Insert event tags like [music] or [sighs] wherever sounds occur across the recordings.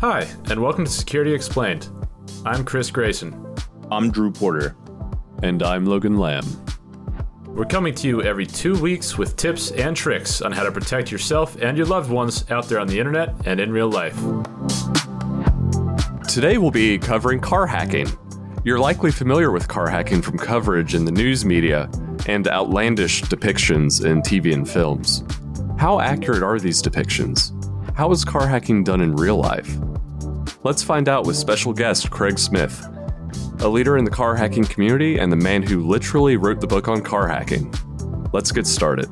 Hi, and welcome to Security Explained. I'm Chris Grayson. I'm Drew Porter. And I'm Logan Lamb. We're coming to you every two weeks with tips and tricks on how to protect yourself and your loved ones out there on the internet and in real life. Today we'll be covering car hacking. You're likely familiar with car hacking from coverage in the news media and outlandish depictions in TV and films. How accurate are these depictions? How is car hacking done in real life? Let's find out with special guest Craig Smith, a leader in the car hacking community and the man who literally wrote the book on car hacking. Let's get started.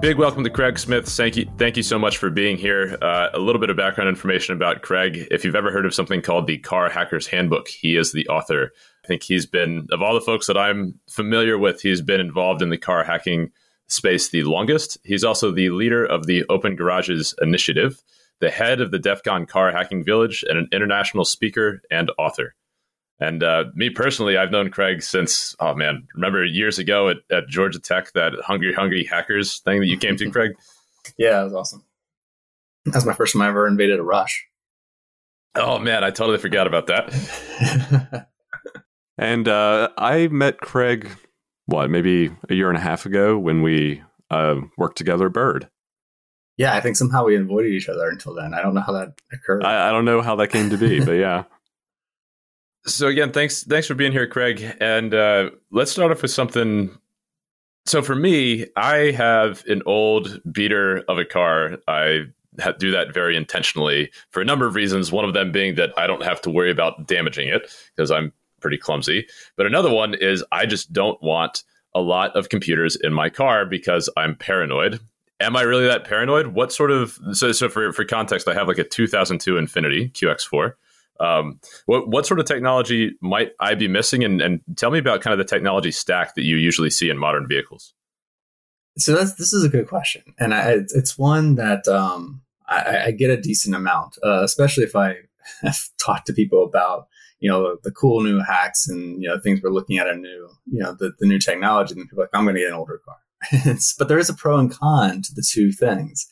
Big welcome to Craig Smith. Thank you, thank you so much for being here. Uh, a little bit of background information about Craig. If you've ever heard of something called the Car Hacker's Handbook, he is the author. I think he's been, of all the folks that I'm familiar with, he's been involved in the car hacking space the longest. He's also the leader of the Open Garages Initiative, the head of the DEF CON Car Hacking Village, and an international speaker and author. And uh, me personally, I've known Craig since, oh man, remember years ago at, at Georgia Tech, that Hungry Hungry Hackers thing that you came to, [laughs] Craig? yeah, it was awesome. That was my first time I ever invaded a rush. Oh man, I totally forgot about that. [laughs] and uh, I met Craig, what, maybe a year and a half ago when we uh, worked together at Bird. Yeah, I think somehow we avoided each other until then. I don't know how that occurred. I, I don't know how that came to be, but yeah. [laughs] So again, thanks thanks for being here, Craig. And uh, let's start off with something. So for me, I have an old beater of a car. I do that very intentionally for a number of reasons. One of them being that I don't have to worry about damaging it because I'm pretty clumsy. But another one is I just don't want a lot of computers in my car because I'm paranoid. Am I really that paranoid? What sort of so so for for context, I have like a 2002 Infiniti QX4 um, what what sort of technology might I be missing? And, and tell me about kind of the technology stack that you usually see in modern vehicles. So that's this is a good question, and I, it's one that um, I, I, get a decent amount, uh, especially if I [laughs] talked to people about you know the, cool new hacks and you know things we're looking at a new you know the, the new technology, and people like I'm going to get an older car. But there is a pro and con to the two things.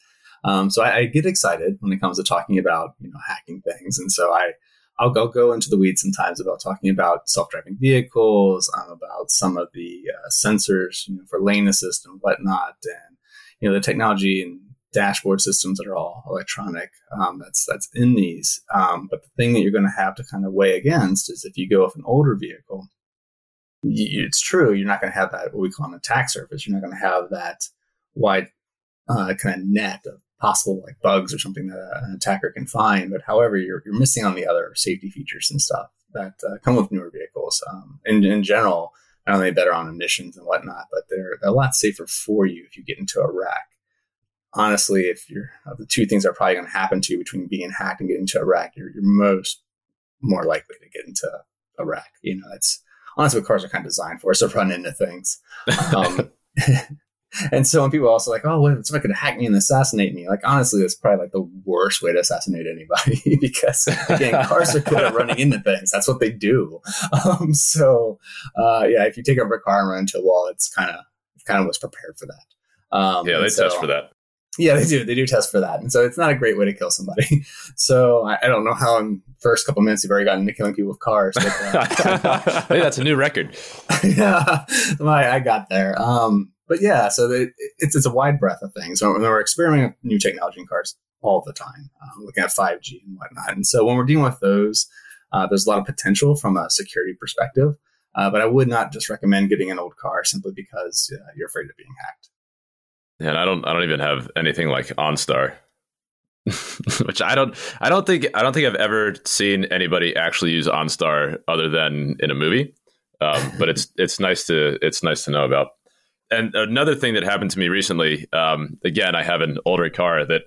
Um, so I, I, get excited when it comes to talking about you know hacking things, and so I I'll, I'll go into the weeds sometimes about talking about self-driving vehicles, um, about some of the uh, sensors, you know, for lane assist and whatnot, and you know the technology and dashboard systems that are all electronic. Um, that's that's in these. Um, but the thing that you're going to have to kind of weigh against is if you go with an older vehicle, it's true you're not going to have that what we call an attack surface. You're not going to have that wide uh, kind of net of possible like bugs or something that an attacker can find. But however, you're, you're missing on the other safety features and stuff that uh, come with newer vehicles. Um, in, in general, not only better on emissions and whatnot, but they're, they're a lot safer for you if you get into a wreck. Honestly, if you're uh, the two things are probably going to happen to you between being hacked and getting into a wreck, you're, you're most more likely to get into a wreck. You know, that's honestly what cars are kind of designed for, is to run into things. Um, [laughs] [laughs] and so when people are also like, oh, what if somebody could hack me and assassinate me? Like, honestly, that's probably like the worst way to assassinate anybody [laughs] because, again, cars are good at running into things. That's what they do. Um, so, uh, yeah, if you take over a car and run into a wall, it's kind of, kind of was prepared for that. Um, yeah, they so, test for that. Yeah, they do. They do test for that. And so it's not a great way to kill somebody. [laughs] So I, I don't know how in first couple minutes you've already gotten into killing people with cars. But, uh, [laughs] hey, that's a new record. [laughs] yeah, I, I got there. Um, but yeah, so the, it's it's a wide breadth of things. So we're experimenting with new technology in cars all the time, uh, looking at 5G and whatnot. And so when we're dealing with those, uh, there's a lot of potential from a security perspective. Uh, but I would not just recommend getting an old car simply because uh, you're afraid of being hacked. And I don't I don't even have anything like OnStar. [laughs] which I don't I don't think I don't think I've ever seen anybody actually use OnStar other than in a movie. Um, [laughs] but it's it's nice to it's nice to know about and another thing that happened to me recently, um, again, I have an older car that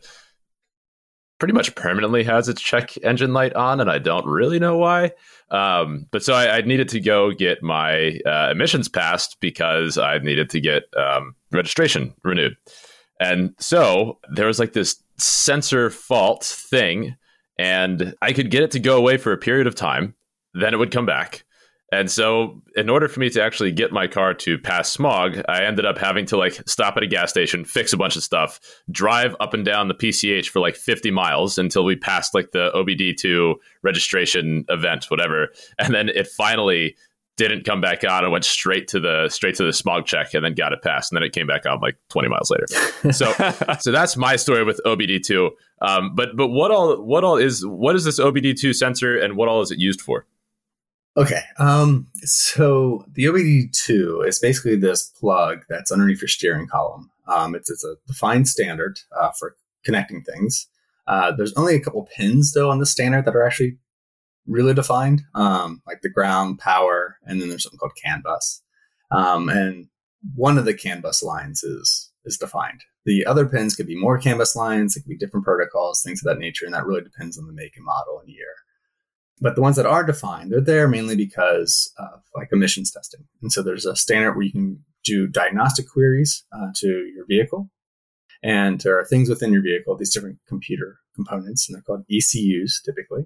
pretty much permanently has its check engine light on, and I don't really know why. Um, but so I, I, needed to go get my uh, emissions passed because I needed to get um, registration renewed. And so there was like this sensor fault thing, and I could get it to go away for a period of time. Then it would come back And so, in order for me to actually get my car to pass smog, I ended up having to like stop at a gas station, fix a bunch of stuff, drive up and down the PCH for like 50 miles until we passed like the OBD2 registration event, whatever. And then it finally didn't come back on. And went straight to the straight to the smog check and then got it passed. And then it came back on like 20 miles later. [laughs] So so that's my story with obd2 um, but but what all what all is what is this obd2 sensor and what all is it used for okay um, so the obd2 is basically this plug that's underneath your steering column um, it's, it's a defined standard uh, for connecting things uh, there's only a couple pins though on the standard that are actually really defined, um, like the ground, power, and then there's something called CAN bus. Um, and one of the CAN bus lines is is defined. The other pins could be more CAN bus lines, it could be different protocols, things of that nature, and that really depends on the make and model and year. But the ones that are defined, they're there mainly because of like emissions testing. And so there's a standard where you can do diagnostic queries uh, to your vehicle. And there are things within your vehicle, these different computer components, and they're called ECUs typically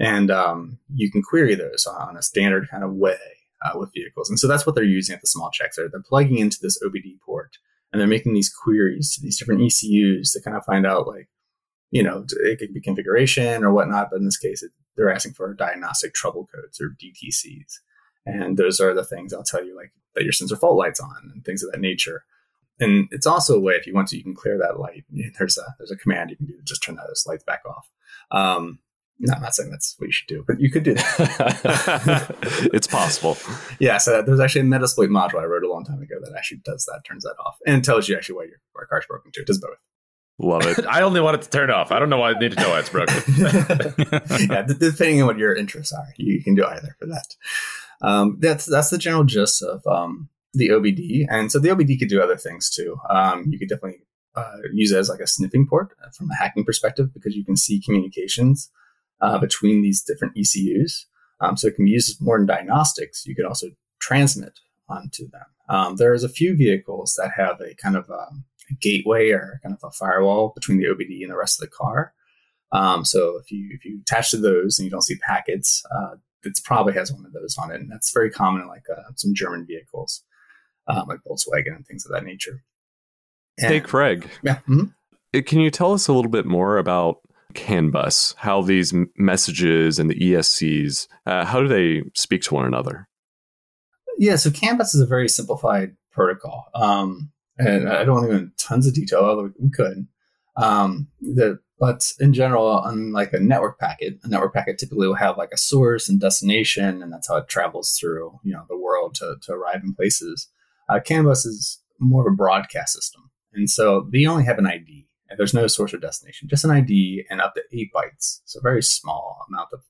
and um, you can query those on a standard kind of way uh, with vehicles. And so that's what they're using at the smog checks. They're, they're plugging into this OBD port and they're making these queries to these different ECUs to kind of find out like, you know, it could be configuration or whatnot, but in this case, it, they're asking for diagnostic trouble codes or DTCs. And those are the things I'll tell you, like that your sensor fault light's on and things of that nature. And it's also a way, if you want to, you can clear that light. There's a there's a command you can do to just turn those lights back off. Um, no, I'm not saying that's what you should do, but you could do that. [laughs] it's possible. Yeah. So there's actually a Metasploit module I wrote a long time ago that actually does that, turns that off, and tells you actually why your, why your car's broken too. It does both. Love it. [laughs] I only want it to turn off. I don't know why I need to know why it's broken. [laughs] yeah, depending on what your interests are, you can do either for that. Um, that's that's the general gist of um, the OBD, and so the OBD could do other things too. Um, you could definitely uh, use it as like a sniffing port uh, from a hacking perspective because you can see communications uh, between these different ECUs. Um, so it can be used more in diagnostics. You could also transmit onto them. Um, there's a few vehicles that have a kind of a, a, gateway or kind of a firewall between the OBD and the rest of the car. Um, so if you if you attach to those and you don't see packets, uh, it probably has one of those on it, and that's very common in like uh, some German vehicles, um, like Volkswagen and things of that nature. And, hey, Craig. Yeah. Mm-hmm. Uh, can you tell us a little bit more about CAN bus, how these messages and the ESCs, uh, how do they speak to one another? Yeah, so CAN bus is a very simplified protocol. Um, and I don't want to go into tons of detail, although we could. Um, the, but in general, unlike a network packet, a network packet typically will have like a source and destination, and that's how it travels through you know the world to, to arrive in places. Uh, CAN bus is more of a broadcast system, and so they only have an ID. And there's no source or destination, just an ID and up to eight bytes. So very small amount of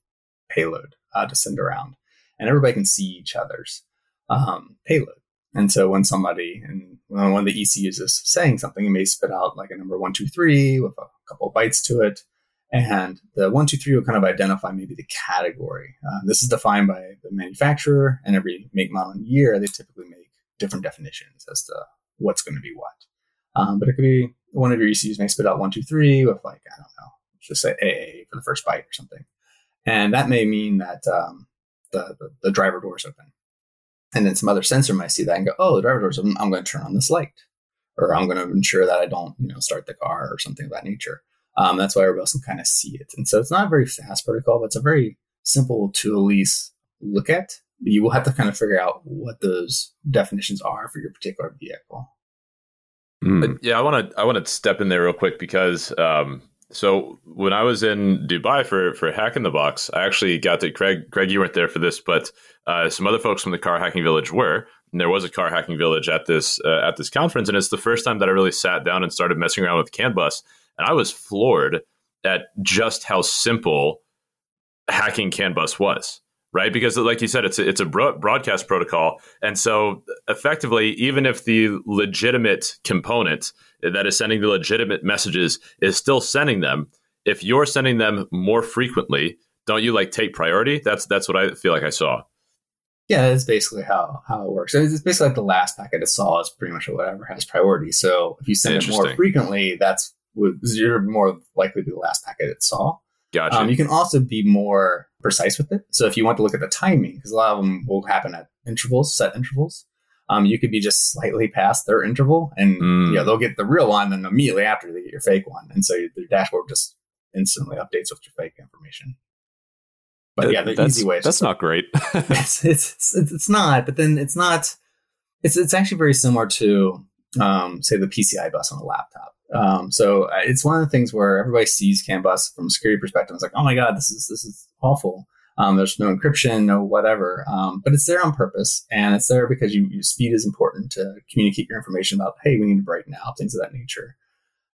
payload uh, to send around. And everybody can see each other's um, payload. And so when somebody and when one of the ECUs is saying something, it may spit out like a number one, two, three with a couple of bytes to it. And the one, two, three will kind of identify maybe the category. Uh, this is defined by the manufacturer, and every make, model, and year, they typically make different definitions as to what's going to be what. Um, but it could be one of your ECUs may spit out one, two, three with like, I don't know, just say AA for the first byte or something. And that may mean that um, the, the, the, driver door is open. And then some other sensor might see that and go, oh, the driver door open. I'm going to turn on this light. Or I'm going to ensure that I don't, you know, start the car or something of that nature. Um, that's why everybody else can kind of see it. And so it's not a very fast protocol, but it's a very simple to at least look at. But you will have to kind of figure out what those definitions are for your particular vehicle. Mm. Yeah, I want to I want to step in there real quick because um, so when I was in Dubai for for Hack in the Box, I actually got to Craig. Craig, you weren't there for this, but uh, some other folks from the car hacking village were. And there was a car hacking village at this uh, at this conference, and it's the first time that I really sat down and started messing around with CAN bus, and I was floored at just how simple hacking CAN bus was right? Because, like you said, it's a, it's a broadcast protocol, and so effectively, even if the legitimate component that is sending the legitimate messages is still sending them, if you're sending them more frequently, don't you like take priority? That's that's what I feel like I saw. Yeah, that's basically how how it works. It's basically like the last packet it saw is pretty much whatever has priority. So if you send it more frequently, that's you're more likely to be the last packet it saw. Gotcha. Um, you can also be more precise with it. So if you want to look at the timing, because a lot of them will happen at intervals, set intervals, um, you could be just slightly past their interval, and mm. you know they'll get the real one, and immediately after they get your fake one, and so your dashboard just instantly updates with your fake information. But yeah, the that's, easy way. That's not great. [laughs] it's, it's, it's it's not, but then it's not. It's it's actually very similar to um, say the PCI bus on a laptop. Um, so uh, it's one of the things where everybody sees CAN bus from a security perspective. It's like, oh my god, this is this is awful. Um, there's no encryption, no whatever. Um, but it's there on purpose, and it's there because you, you, speed is important to communicate your information about. Hey, we need to brighten now, things of that nature.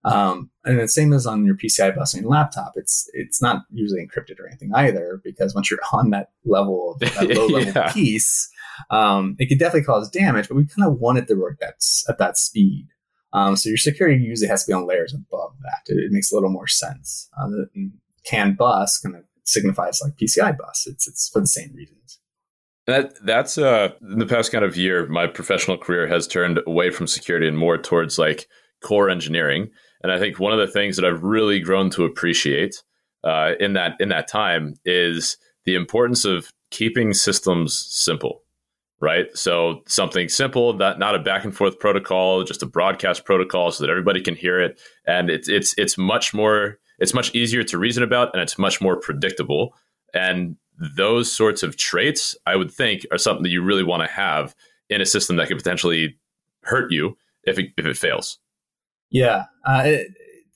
Um, and the same as on your PCI bus on your laptop. It's it's not usually encrypted or anything either, because once you're [laughs] on that level of that low [laughs] level yeah. piece, um, it could definitely cause damage. But we kind of want it to work at that speed. Um, so your security usually has to be on layers above that. It, it makes a little more sense. Uh, the CAN bus kind of signifies like PCI bus. It's it's for the same reasons. That that's uh in the past kind of year, my professional career has turned away from security and more towards like core engineering. And I think one of the things that I've really grown to appreciate uh, in that in that time is the importance of keeping systems simple right? So something simple, that not a back and forth protocol, just a broadcast protocol so that everybody can hear it. And it's it's it's much more it's much easier to reason about and it's much more predictable. And those sorts of traits, I would think, are something that you really want to have in a system that could potentially hurt you if it, if it fails. Yeah, uh, it,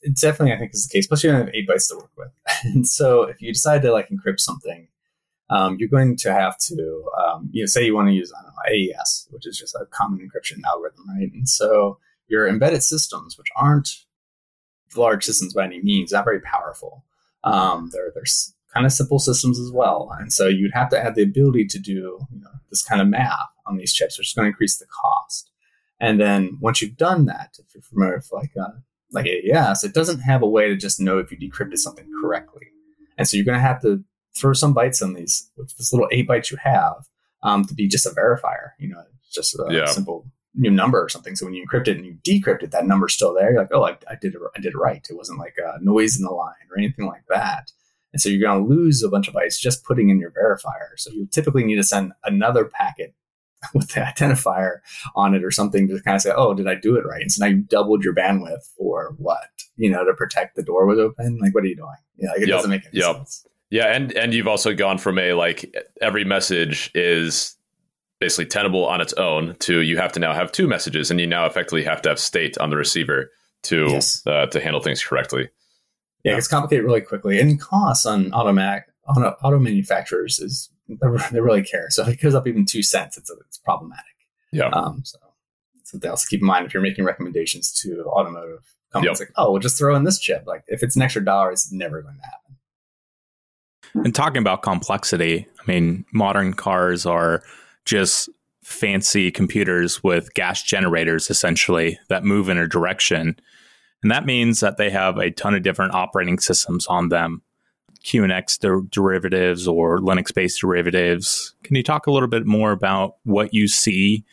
it, definitely I think is the case. Plus, you only have eight bytes to work with, [laughs] and so if you decide to like encrypt something, um, you're going to have to, um, you know, say you want to use know, AES, which is just a common encryption algorithm, right? And so your embedded systems, which aren't large systems by any means, not very powerful. Um, they're they're kind of simple systems as well, and so you'd have to have the ability to do you know, this kind of math on these chips, which is going to increase the cost. And then once you've done that, if you're familiar with like uh, like AES, it doesn't have a way to just know if you decrypted something correctly, and so you're going to have to throw some bytes in these with this little eight bytes you have um, to be just a verifier. You know, just a yeah. simple new number or something. So when you encrypt it and you decrypt it, that number's still there. You're like, oh, I, I did it. I did it right. It wasn't like a noise in the line or anything like that. And so you're going to lose a bunch of bytes just putting in your verifier. So you typically need to send another packet [laughs] with the identifier on it or something to kind of say, oh, did I do it right? And so now you doubled your bandwidth for what? You know, to protect the door was open. Like, what are you doing? Yeah, like it yep. doesn't make any yep. sense. Yeah, and and you've also gone from a like every message is basically tenable on its own to you have to now have two messages and you now effectively have to have state on the receiver to yes. uh, to handle things correctly. Yeah, yeah, it's complicated really quickly, and costs on automatic on auto manufacturers is they really care. So if it goes up even two cents, it's it's problematic. Yeah. Um, so something else to keep in mind if you're making recommendations to automotive companies, yep. like oh, we'll just throw in this chip. Like if it's an extra dollar, it's never going to happen. And talking about complexity, I mean, modern cars are just fancy computers with gas generators essentially that move in a direction. And that means that they have a ton of different operating systems on them. QNX der- derivatives or Linux based derivatives. Can you talk a little bit more about what you see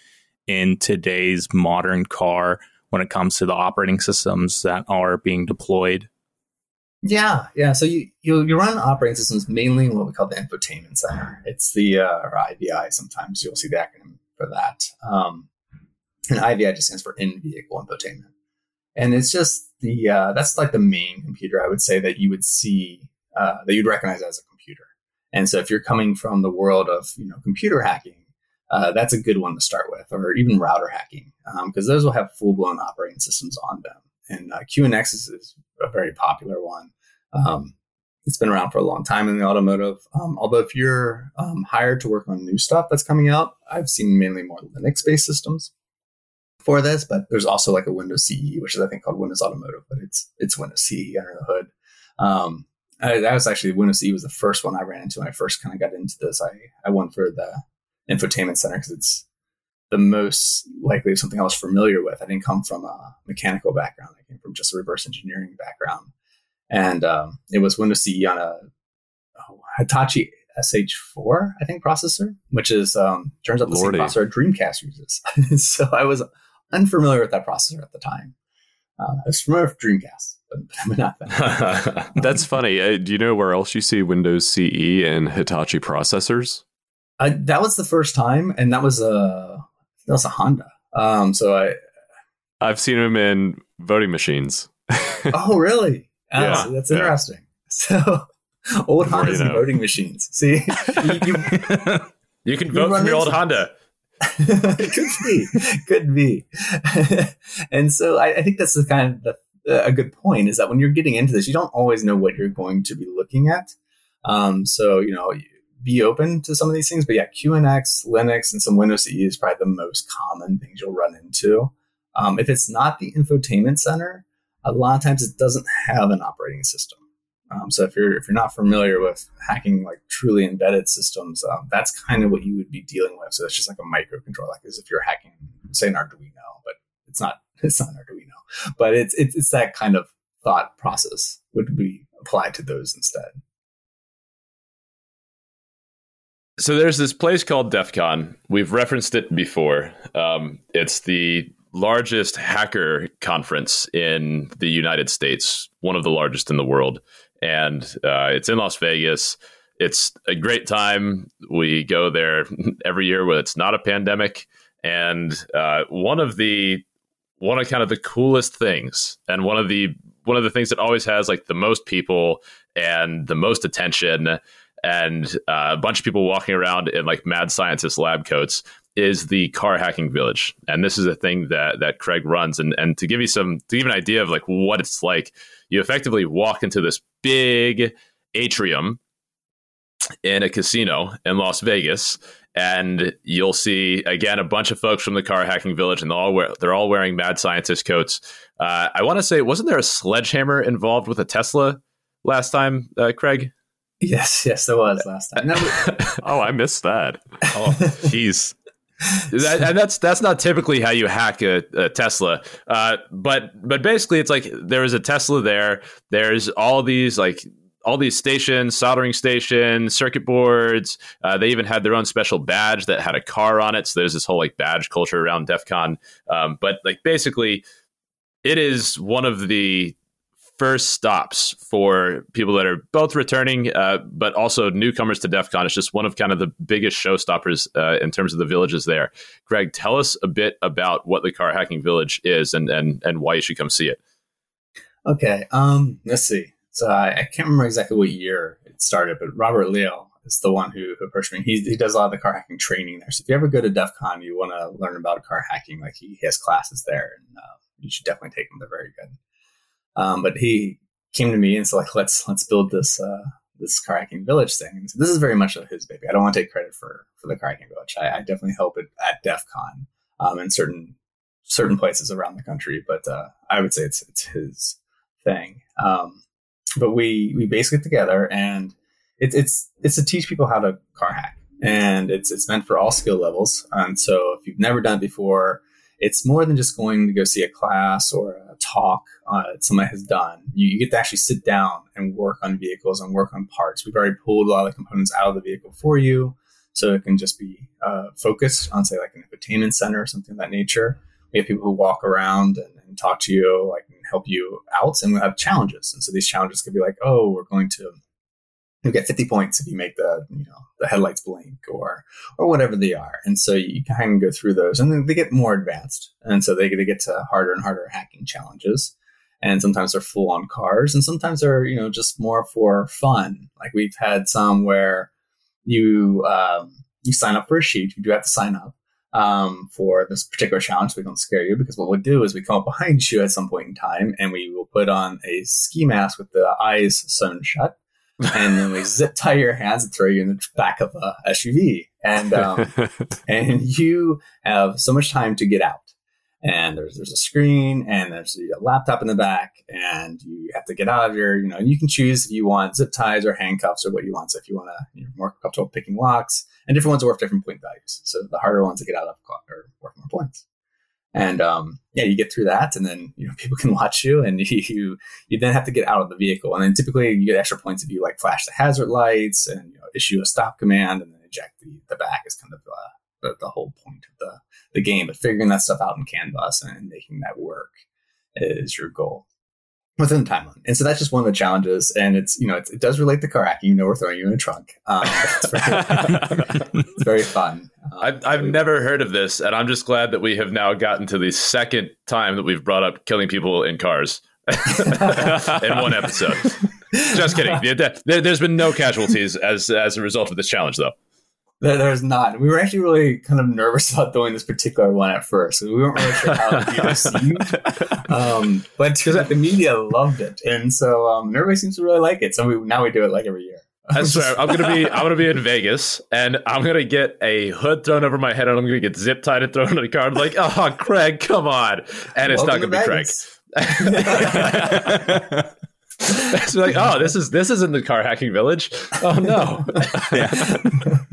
in today's modern car when it comes to the operating systems that are being deployed? Yeah, yeah. So you you, you run operating systems mainly in what we call the infotainment center. It's the uh, or IVI. Sometimes you'll see the acronym for that. Um, and IVI just stands for in vehicle infotainment, and it's just the uh, that's like the main computer I would say that you would see uh, that you'd recognize as a computer. And so if you're coming from the world of you know computer hacking, uh, that's a good one to start with, or even router hacking, because um, those will have full blown operating systems on them and uh, QNX is, is, a very popular one. Um, it's been around for a long time in the automotive. Um, although if you're um, hired to work on new stuff that's coming out, I've seen mainly more Linux-based systems for this. But there's also like a Windows CE, which is I think called Windows Automotive, but it's it's Windows CE under the hood. Um, I, that was actually Windows CE was the first one I ran into when I first kind of got into this. I I went for the infotainment center because it's the most likely something I was familiar with. I didn't come from a mechanical background. I came from just a reverse engineering background. And um, it was Windows CE on a oh, Hitachi SH4, I think, processor, which is um, turns out the Lordy. same processor Dreamcast uses. [laughs] so I was unfamiliar with that processor at the time. Uh, I was familiar with Dreamcast. but, [laughs] not that. [laughs] That's funny. Uh, do you know where else you see Windows CE and Hitachi processors? I, that was the first time, and that was a that was a Honda. Um, so I I've seen them in voting machines. [laughs] oh really? Yeah, Oh, that's yeah. interesting. So [laughs] old The more you Hondas and voting machines. See, [laughs] you, you, you can vote run from your old into- Honda. could be, could be. and so I, I think that's the kind of the, a good point is that when you're getting into this, you don't always know what you're going to be looking at. Um, so you know, be open to some of these things. But yeah, QNX, Linux, and some Windows CE is probably the most common things you'll run into. Um, if it's not the infotainment center, a lot of times it doesn't have an operating system. Um, so if you're if you're not familiar with hacking like truly embedded systems, um, that's kind of what you would be dealing with. So it's just like a microcontroller, like as if you're hacking, say, an Arduino, but it's not [laughs] it's not an Arduino, but it's it's it's that kind of thought process would be applied to those instead. So there's this place called DEF CON. We've referenced it before. Um, it's the largest hacker conference in the United States, one of the largest in the world. And uh, it's in Las Vegas. It's a great time. We go there [laughs] every year when it's not a pandemic. And uh, one of the one of kind of the coolest things, and one of the one of the things that always has like the most people and the most attention and uh, a bunch of people walking around in like mad scientist lab coats is the car hacking village. And this is a thing that that craig runs. And and to give you some to give an idea of like what it's like you effectively walk into this big atrium in a casino in las vegas and you'll see again a bunch of folks from the car hacking village and they're all, wear, they're all wearing mad scientist coats. Uh, i want to say wasn't there a sledgehammer involved with a tesla last time uh, craig Yes, yes, there was last time. [laughs] Oh, I missed that. Oh, [laughs] jeez. That, and that's that's not typically how you hack a, a Tesla, uh, but but basically it's like there is a Tesla there. There's all these like all these stations, soldering stations, circuit boards. Uh, they even had their own special badge that had a car on it. So there's this whole like badge culture around DEF CON. Um, but like basically, it is one of the first stops for people that are both returning, uh, but also newcomers to DEF CON. It's just one of kind of the biggest showstoppers uh, in terms of the villages there. Craig, tell us a bit about what the car hacking village is and, and, and why you should come see it. Okay. Um, let's see. So I, I can't remember exactly what year it started, but Robert Leale is the one who, approached me. He, he does a lot of the car hacking training there. So if you ever go to DEF CON, you want to learn about car hacking, like he, he has classes there, and uh, you should definitely take them. They're very good. Um, but he came to me and said, like, let's let's build this uh, this car hacking village thing. So this is very much his baby. I don't want to take credit for for the car hacking village. I, I definitely help it at DEF CON um, in certain certain places around the country, but uh, I would say it's it's his thing. Um, but we we basically get together and it's it's it's to teach people how to car hack, and it's it's meant for all skill levels. And so if you've never done it before, it's more than just going to go see a class or a talk uh, somebody has done. You, you get to actually sit down and work on vehicles and work on parts. We've already pulled a lot of the components out of the vehicle for you, so it can just be uh, focused on, say, like an entertainment center or something of that nature. We have people who walk around and, and talk to you, like and help you out, and we have challenges. And so these challenges could be like, oh, we're going to you get 50 points if you make the you know the headlights blink or or whatever they are. And so you kind of go through those. And then they get more advanced. And so they, they get to harder and harder hacking challenges. And sometimes they're full on cars. And sometimes they're you know just more for fun. Like we've had some where you um, you sign up for a sheet. You do have to sign up um, for this particular challenge so we don't scare you. Because what we'll do is we come up behind you at some point in time and we will put on a ski mask with the eyes sewn shut and then we zip tie your hands and throw you in the back of a SUV, and um, [laughs] and you have so much time to get out. And there's there's a screen, and there's a laptop in the back, and you have to get out of your, you know, And you can choose if you want zip ties or handcuffs or what you want. So if you want to, you're more comfortable picking locks, and different ones are worth different point values. So the harder ones to get out of are worth more points. And um, yeah, you get through that, and then you know [laughs] people can watch you, and [laughs] you you then have to get out of the vehicle, and then typically you get extra points if you like flash the hazard lights and you know, issue a stop command, and then eject the, the back is kind of uh, the, the whole point of the the game. But figuring that stuff out in CAN bus and making that work is your goal. Within the timeline. And so that's just one of the challenges. And it's, you know, it's, it does relate to car hacking. You know, we're throwing you in a trunk. Um, it's, [laughs] very, it's, very, fun. Um, I've, I've never heard of this. And I'm just glad that we have now gotten to the second time that we've brought up killing people in cars [laughs] in one episode. just kidding. [laughs] There, has been no casualties as, as a result of this challenge, though. There's not. We were actually really kind of nervous [laughs] about doing this particular one at first. We weren't really sure how it would be received. [laughs] Um, but the media loved it, and so um, everybody seems to really like it. So we, now we do it like every year. [laughs] I swear, I'm gonna be I'm gonna be in Vegas, and I'm gonna get a hood thrown over my head, and I'm gonna get zip tied and thrown in a car. I'm like, oh, Craig, come on, and it's Welcome not gonna be Craig. it's like, oh, this is this isn't the car hacking village. Oh no. yeah.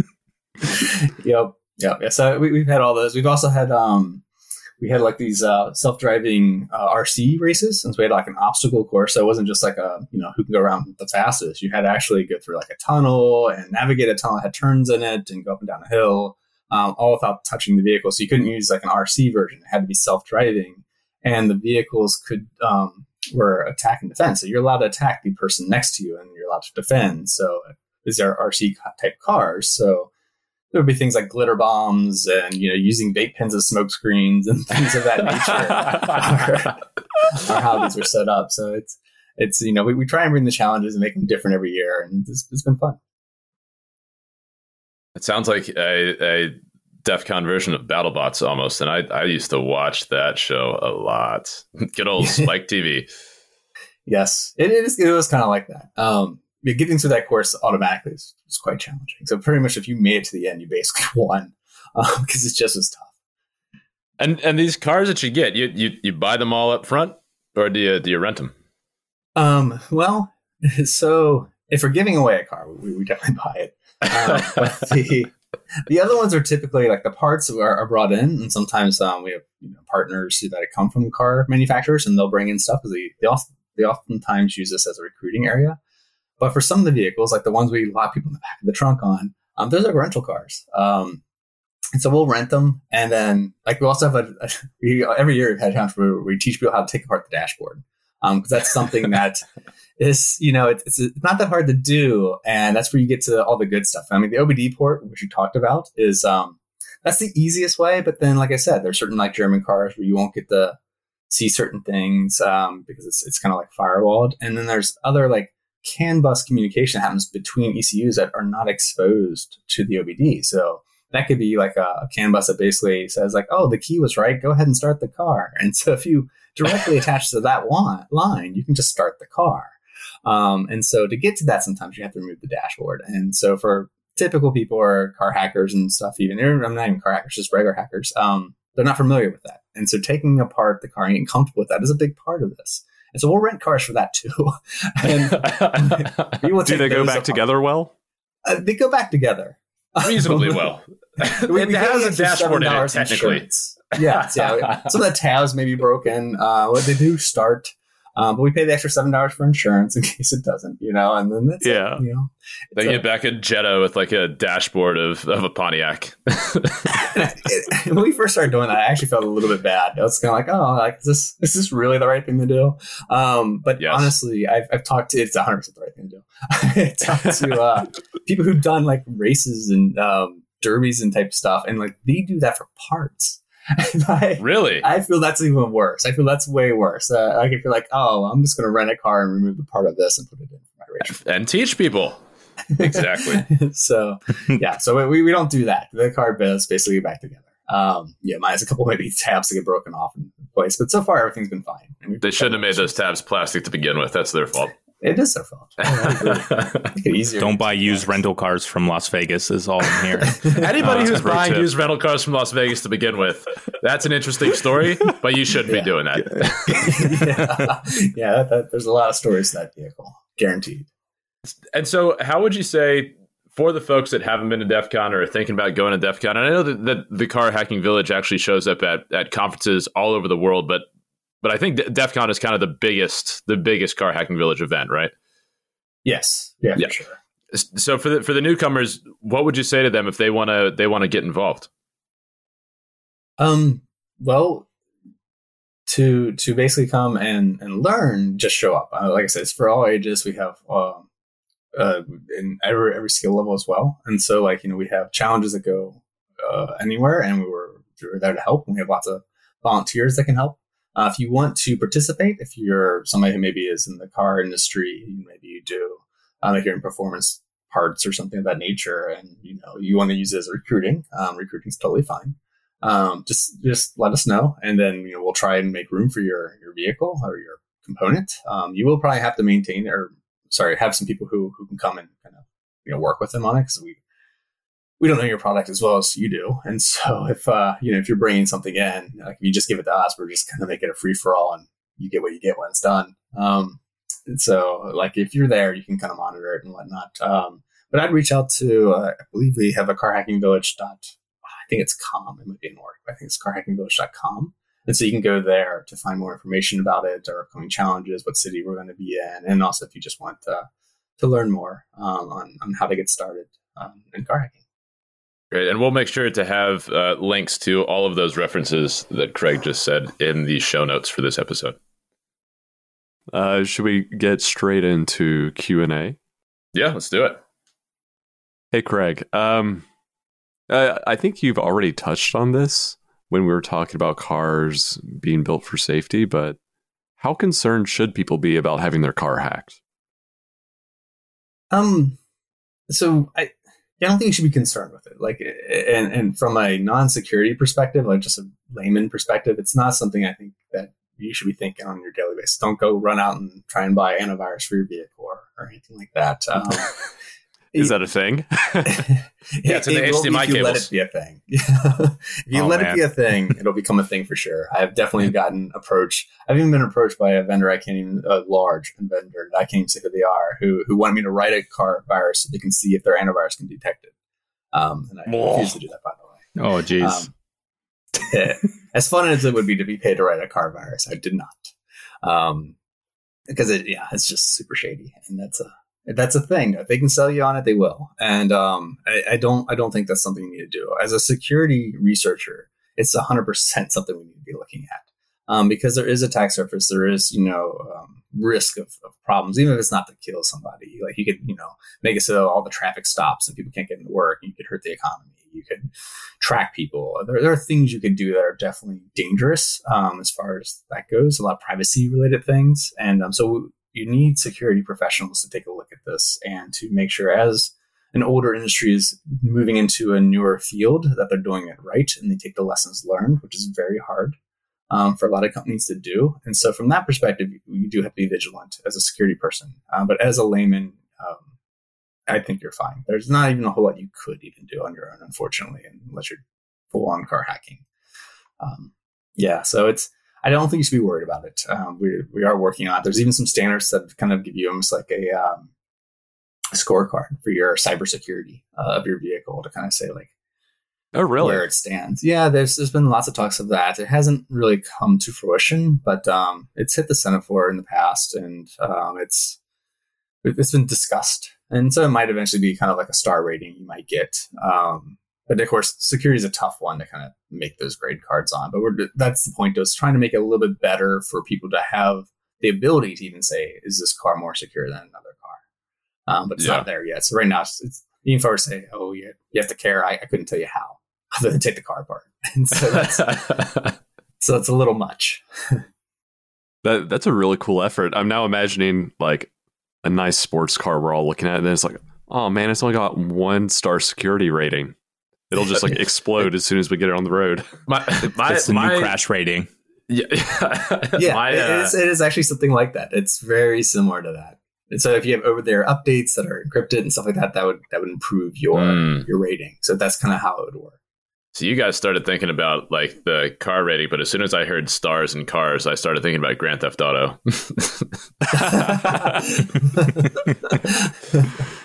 [laughs] yep. Yep. Yeah. So we, have had all those. We've also had um we had like these uh, self-driving uh, RC races, and so we had like an obstacle course. So it wasn't just like a you know who can go around the fastest. You had to actually go through like a tunnel and navigate a tunnel, had turns in it, and go up and down a hill, um, all without touching the vehicle. So you couldn't use like an RC version; it had to be self-driving, and the vehicles could um, were attack and defense. So you're allowed to attack the person next to you, and you're allowed to defend. So these are RC type cars. So there would be things like glitter bombs and you know using vape pens as smoke screens and things of that nature are, are, how these are set up. So it's it's you know we, we try and bring the challenges and make them different every year, and it's, it's been fun. It sounds like a, a DEF CON version of BattleBots almost, and I I used to watch that show a lot. [laughs] Good old [laughs] Spike TV. Yes, it is. It was kind of like that. Um, getting through that course automatically is, is, quite challenging. So pretty much if you made it to the end, you basically [laughs] won because um, it's just as tough. And and these cars that you get, you you, you buy them all up front, or do you do you rent them? Um. Well, [laughs] so if we're giving away a car, we, we definitely [laughs] buy it. Um, but the the other ones are typically like the parts are, are brought in, and sometimes um, we have you know, partners that come from car manufacturers, and they'll bring in stuff because they they, also, they oftentimes use this as a recruiting area. But for some of the vehicles, like the ones we lock people in the back of the trunk on, um, those are rental cars. Um, and so we'll rent them. And then, like, we also have a, a we, every year we've had where we teach people how to take apart the dashboard. Um, cause that's something [laughs] that is, you know, it's, it's not that hard to do. And that's where you get to all the good stuff. I mean, the OBD port, which you talked about is, um, that's the easiest way. But then, like I said, there's certain like German cars where you won't get to see certain things, um, because it's, it's kind of like firewalled. And then there's other like CAN bus communication happens between ECUs that are not exposed to the OBD. So that could be like a, a CAN bus that basically says like, oh, the key was right. Go ahead and start the car. And so if you directly [laughs] attach to that line, you can just start the car. Um, and so to get to that, sometimes you have to remove the dashboard. And so for typical people or car hackers and stuff, even I'm not even car hackers, just regular hackers, um, they're not familiar with that. And so taking apart the car and getting comfortable with that is a big part of this. And so we'll rent cars for that too. [laughs] and [laughs] do they go back apart. together well? Uh, they go back together reasonably [laughs] well. we, it has a dashboard in it, technically. Yeah, yeah. Some of the tabs may be broken. Uh, what they do start um, but we pay the extra seven dollars for insurance in [laughs] case it doesn't, you know, and then that's yeah, it, you know. They get back a Jetta with like a dashboard of, of a Pontiac. [laughs] [laughs] when we first started doing that, I actually felt a little bit bad. I was kind of like, oh, like is this is this really the right thing to do? Um, but yes. honestly, I've, I've talked to it's 100 percent the right thing to do. I talked to uh, people who've done like races and um, derbies and type stuff, and like they do that for parts. [laughs] I, really? I feel that's even worse. I feel that's way worse. Uh, like if you're like, oh, I'm just going to rent a car and remove the part of this and put it in my race and teach people. Exactly. [laughs] so yeah, so we, we don't do that. The car is basically back together. Um, yeah, minus a couple maybe tabs that get broken off in place, but so far everything's been fine. They shouldn't have made those tabs plastic to begin with. That's their fault. It is their fault. [laughs] Don't buy used rental cars from Las Vegas. Is all I'm hearing. [laughs] Anybody uh, who's buying tip. used rental cars from Las Vegas to begin with, that's an interesting story. But you shouldn't yeah. be doing that. yeah, [laughs] yeah that, that, there's a lot of stories to that vehicle, guaranteed. And so, how would you say for the folks that haven't been to DEF CON or are thinking about going to DEF CON, and I know that, that the car hacking village actually shows up at, at conferences all over the world, but but I think DEF CON is kind of the biggest the biggest car hacking village event, right? Yes. Yeah, yeah. For sure. So for the for the newcomers, what would you say to them if they want to they want to get involved? Um. Well, to to basically come and and learn, just show up. Uh, like I said, it's for all ages. We have um, uh, in every every skill level as well, and so like you know we have challenges that go uh, anywhere, and we were, we were there to help. And we have lots of volunteers that can help. Uh, if you want to participate, if you're somebody who maybe is in the car industry, maybe you do, um, if you're in performance parts or something of that nature, and you know you want to use it as recruiting, um, recruiting is totally fine. Um, just just let us know, and then you know we'll try and make room for your your vehicle or your component. Um, you will probably have to maintain or sorry have some people who who can come and kind of you know work with them on it because we we don't know your product as well as you do. And so [laughs] if, uh, you know, if you're bringing something in, like if you just give it to us, we're just kind of make it a free for all and you get what you get when it's done. Um, and so like if you're there, you can kind of monitor it and whatnot. Um, but I'd reach out to, uh, I believe we have a car hacking village dot, I think it's com. It might be in work. I think it's carhackingvillage.com. And so you can go there to find more information about it, our upcoming challenges, what city we're going to be in, and also if you just want to, to learn more um, on, on how to get started um, in car hacking. Great. And we'll make sure to have uh, links to all of those references that Craig just said in the show notes for this episode. Uh, should we get straight into Q and A? Yeah, let's do it. Hey, Craig. Um, I, I think you've already touched on this when we were talking about cars being built for safety, but how concerned should people be about having their car hacked? Um, so I I don't think you should be concerned with it. Like, and, and from a non-security perspective, like just a layman perspective, it's not something I think that you should be thinking on your daily basis. Don't go run out and try and buy antivirus for your vehicle or, or anything like that. Um, [laughs] Is that a thing? [laughs] yeah, it's an HDMI cables. Let it be a thing. [laughs] if you oh, let man. it be a thing, it'll become a thing for sure. I've definitely gotten approached. I've even been approached by a vendor I can't even a large vendor that I can't even say who they are, who who wanted me to write a car virus so they can see if their antivirus can detect it. Um, and I Whoa. refuse to do that, by the way. Oh, jeez. Um, [laughs] as fun as it would be to be paid to write a car virus, I did not. Um, because it, yeah, it's just super shady, and that's a that's a thing. If they can sell you on it, they will. And um, I, I, don't I don't think that's something you need to do. As a security researcher, it's hundred percent something we need to be looking at. Um, because there is attack surface, there is, you know, um, risk of, of, problems, even if it's not to kill somebody. Like you could, you know, make it so all the traffic stops and people can't get into work. You could hurt the economy. You could track people. There, there are things you could do that are definitely dangerous um, as far as that goes. A lot of privacy related things, and um, so you need security professionals to take a look at this and to make sure as an older industry is moving into a newer field that they're doing it right and they take the lessons learned, which is very hard um, for a lot of companies to do. And so, from that perspective, you do have to be vigilant as a security person. Um, but as a layman, um, I think you're fine. There's not even a whole lot you could even do on your own, unfortunately, unless you're full on car hacking. Um, yeah, so it's I don't think you should be worried about it. Um, we we are working on it. There's even some standards that kind of give you almost like a, um, scorecard for your cybersecurity uh, of your vehicle to kind of say like, oh really, where it stands. Yeah, there's there's been lots of talks of that. It hasn't really come to fruition, but um, it's hit the Senate floor in the past, and um, it's it's been discussed. And so it might eventually be kind of like a star rating you might get. Um, but of course, security is a tough one to kind of make those grade cards on. But we're, that's the point. Is trying to make it a little bit better for people to have the ability to even say, "Is this car more secure than another car?" Um, but it's yeah. not there yet. So right now, it's, it's even if I were to say, "Oh, you, you have to care," I, I couldn't tell you how, [laughs] other than take the car apart. [laughs] And so that's [laughs] so that's a little much. that that's a really cool effort. I'm now imagining like a nice sports car we're all looking at, and then it's like, oh man, it's only got one star security rating. It'll just like explode as soon as we get it on the road. [laughs] My, my, it's the my, new crash rating. Yeah, [laughs] yeah my, uh, it, is, it is actually something like that. It's very similar to that. And so if you have over the air updates that are encrypted and stuff like that, that would that would improve your mm. your rating. So that's kind of how it would work. So you guys started thinking about like the car rating, but as soon as I heard stars and cars, I started thinking about Grand Theft Auto. [laughs]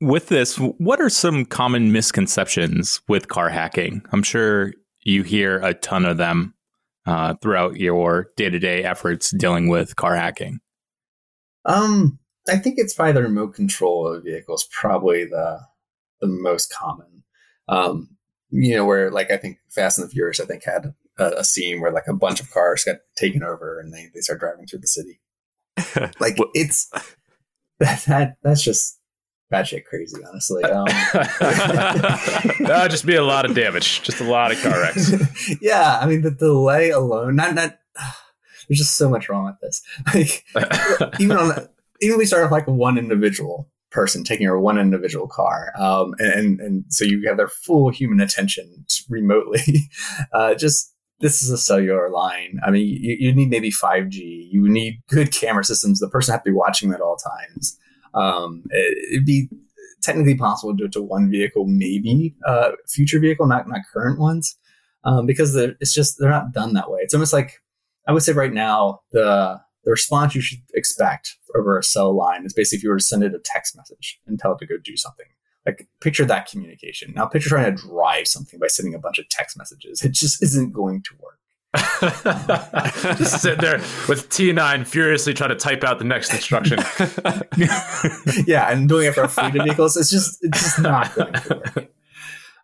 with this, what are some common misconceptions with car hacking? I'm sure you hear a ton of them uh, throughout your day to day efforts dealing with car hacking. Um, I think it's by the remote control of vehicles, probably the the most common. Um, you know, where like I think Fast and the Furious, I think had a, a scene where like a bunch of cars got taken over and they, they start driving through the city. [laughs] Like it's that, that that's just batshit crazy, honestly. [laughs] Um, [laughs] That'd just be a lot of damage, just a lot of car wrecks. [laughs] yeah, I mean the delay alone, not not. [sighs] There's just so much wrong with this. Like even on even we start off like one individual person taking over one individual car, um, and, and and so you have their full human attention remotely. Uh, just this is a cellular line. I mean, you, you need maybe 5G. You need good camera systems. The person has to be watching at all times. Um, it, it'd be technically possible to do it to one vehicle, maybe uh, future vehicle, not not current ones, um, because it's just they're not done that way. It's almost like I would say right now the the response you should expect over a cell line is basically if you were to send it a text message and tell it to go do something. Like picture that communication. Now picture trying to drive something by sending a bunch of text messages. It just isn't going to work. [laughs] just sit there with T9 furiously trying to type out the next instruction. [laughs] yeah, and doing it for fleet of vehicles, it's just it's just not going to work.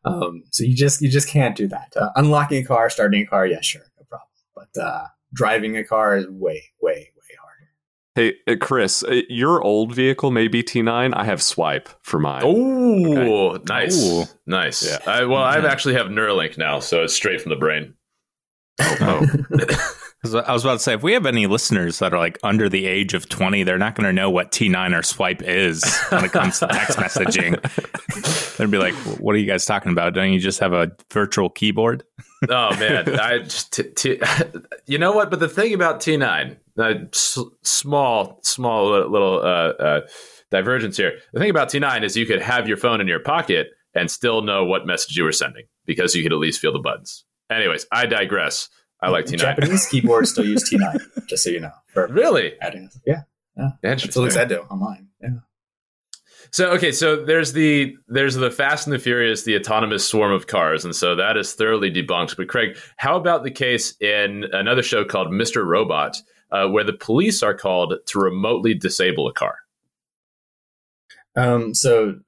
Um, so you just you just can't do that. Uh, unlocking a car, starting a car, yeah, sure, no problem. But uh, driving a car is way, way, way harder. Hey, uh, Chris, uh, your old vehicle may be T9. I have Swipe for mine. Oh, nice, Ooh. nice. Yeah. I, well, I Yeah. actually have Neuralink now, so it's straight from the brain. Oh, [laughs] I was about to say, if we have any listeners that are like under the age of 20, they're not going to know what T9 or swipe is when it comes to text [laughs] messaging. They'd be like, what are you guys talking about? Don't you just have a virtual keyboard? Oh man, [laughs] I just t- t- you know what? But the thing about T9, uh, s- small, small little uh, uh, divergence here. The thing about T9 is you could have your phone in your pocket and still know what message you were sending because you could at least feel the buttons. Anyways, I digress. I like T9. Japanese keyboards still use T9, [laughs] just so you know. Really adding, yeah, that's at least I do on mine. Yeah. So okay, so there's the there's the Fast and the Furious, the autonomous swarm of cars, and so that is thoroughly debunked. But Craig, how about the case in another show called Mr. Robot, uh, where the police are called to remotely disable a car? Um, so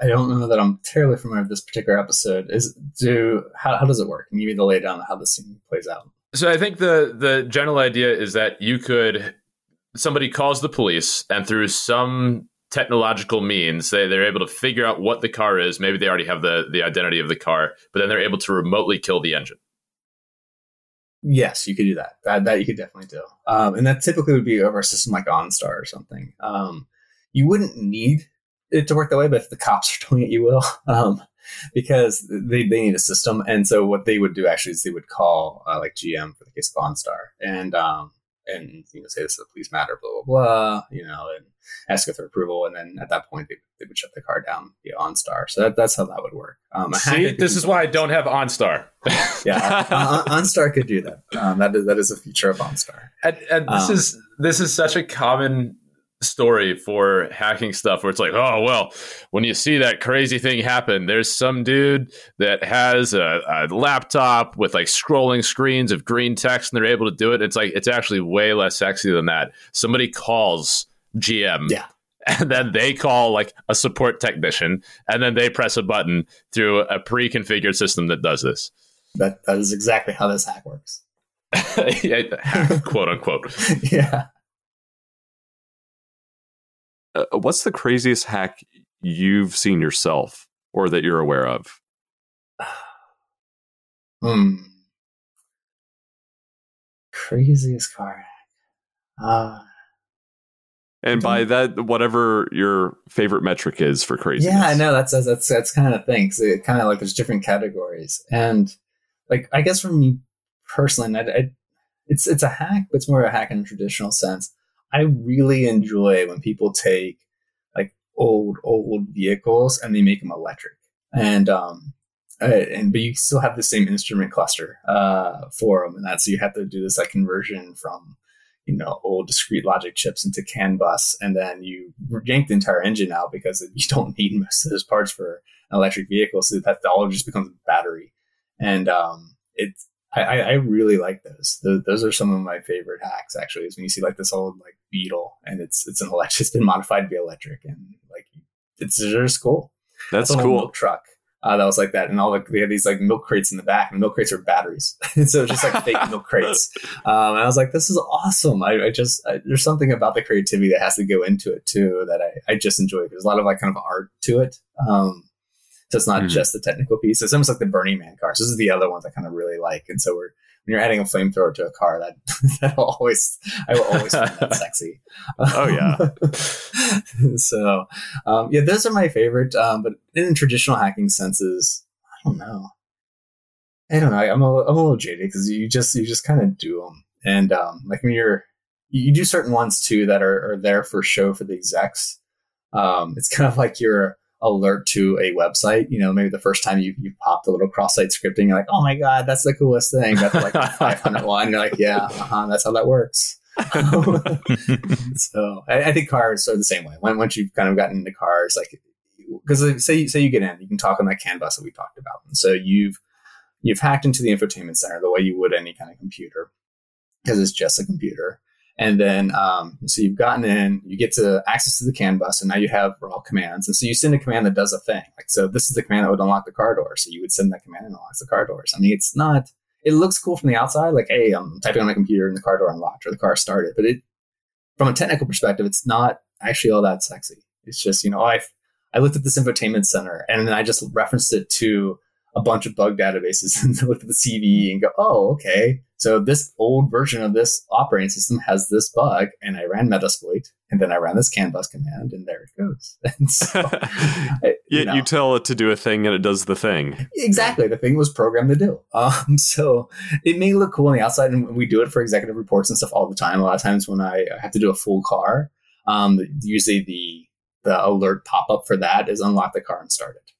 I don't know that I'm terribly familiar with this particular episode. Is do how, how does it work? Can you give me the lay down of how this scene plays out? So I think the the general idea is that you could somebody calls the police and through some technological means they, they're able to figure out what the car is maybe they already have the the identity of the car but then they're able to remotely kill the engine Yes, you could do that. That, that you could definitely do. Um, and that typically would be over a system like OnStar or something. Um, you wouldn't need it to work that way, but if the cops are [laughs] doing it, you will, um, because they, they need a system. And so what they would do actually is they would call uh, like GM for the case of OnStar and um, and you know say this is a police matter, blah blah blah, you know, and ask for approval. And then at that point, they, they would shut the car down via OnStar. So that, that's how that would work. Um, see this is why i don't have OnStar [laughs] yeah, uh, OnStar could do that. Um, that is that is a feature of OnStar. and, and this Um, is this is such a common story for hacking stuff where it's like oh well when you see that crazy thing happen there's some dude that has a, a laptop with like scrolling screens of green text and they're able to do it it's like it's actually way less sexy than that somebody calls gm Yeah. [laughs] and then they call like a support technician and then they press a button through a pre-configured system that does this That that is exactly how this hack works. [laughs] Yeah, hack, quote unquote [laughs] yeah. Uh, what's the craziest hack you've seen yourself or that you're aware of? [sighs] Hmm. Craziest car hack. Uh, And by that, whatever your favorite metric is for crazy. yeah, I know that's that's that's, that's kind of thing. So it kind of like there's different categories, and like I guess for me personally, I, I, it's it's a hack, but it's more a hack in a traditional sense. I really enjoy when people take like old old vehicles and they make them electric, and um, and but you still have the same instrument cluster uh for them, and that's so you have to do this like conversion from you know old discrete logic chips into CAN bus, and then you yank the entire engine out because [laughs] you don't need most of those parts for an electric vehicle, so that all just becomes a battery, and um, it's I, I I really like those. those. Those are some of my favorite hacks. Actually, is when you see like this old like Beetle, and it's it's an electric, [laughs] it's been modified to be electric, and like it's just cool. That's old cool. milk truck. uh, that was like that, and all like they had these like milk crates in the back, and milk crates were batteries, [laughs] so just like fake milk crates. [laughs] Um, and I was like, this is awesome. I, I just I, there's something about the creativity that has to go into it too that I, I just enjoy. There's a lot of like kind of art to it. Um, so it's not mm-hmm. just the technical piece. It's almost like the Burning Man cars. This is the other ones I kind of really like, and so we're when you're adding a flamethrower to a car, that [laughs] that always I will always find that [laughs] sexy. Oh yeah. [laughs] so um, yeah, those are my favorite. Um, but in traditional hacking senses, I don't know. I don't know. I'm a I'm a little jaded because you just you just kind of do them, and um, like when you're you do certain ones too that are, are there for show for the execs. Um, it's kind of like you're alert to a website. You know, maybe the first time you, you popped a little cross-site scripting, you're like, oh my God, that's the coolest thing. That's like [laughs] 501, you're like, yeah, uh-huh, that's how that works. [laughs] so I, I, think cars are the same way. When, once you've kind of gotten into cars, like, because say, say you get in, you can talk on that CAN bus that we talked about. And so you've, you've hacked into the infotainment center the way you would any kind of computer because it's just a computer. And then, um, so you've gotten in, you get to access to the CAN bus, and now you have raw commands. And so you send a command that does a thing. Like, so this is the command that would unlock the car door. So you would send that command and unlocks the car doors. I mean, it's not, it looks cool from the outside, like, hey, I'm typing on my computer and the car door unlocked or the car started. But it, from a technical perspective, it's not actually all that sexy. It's just, you know, I, I looked at this infotainment center and then I just referenced it to a bunch of bug databases [laughs] and look at the CVE and go, oh, okay. So this old version of this operating system has this bug, and I ran Metasploit, and then I ran this CAN bus command, and there it goes. [laughs] And so, [laughs] I, you, you, know, you, tell it to do a thing, and it does the thing. Exactly, the thing was programmed to do. Um, so it may look cool on the outside, and we do it for executive reports and stuff all the time. A lot of times when I have to do a full car, um, usually the the alert pop up for that is unlock the car and start it.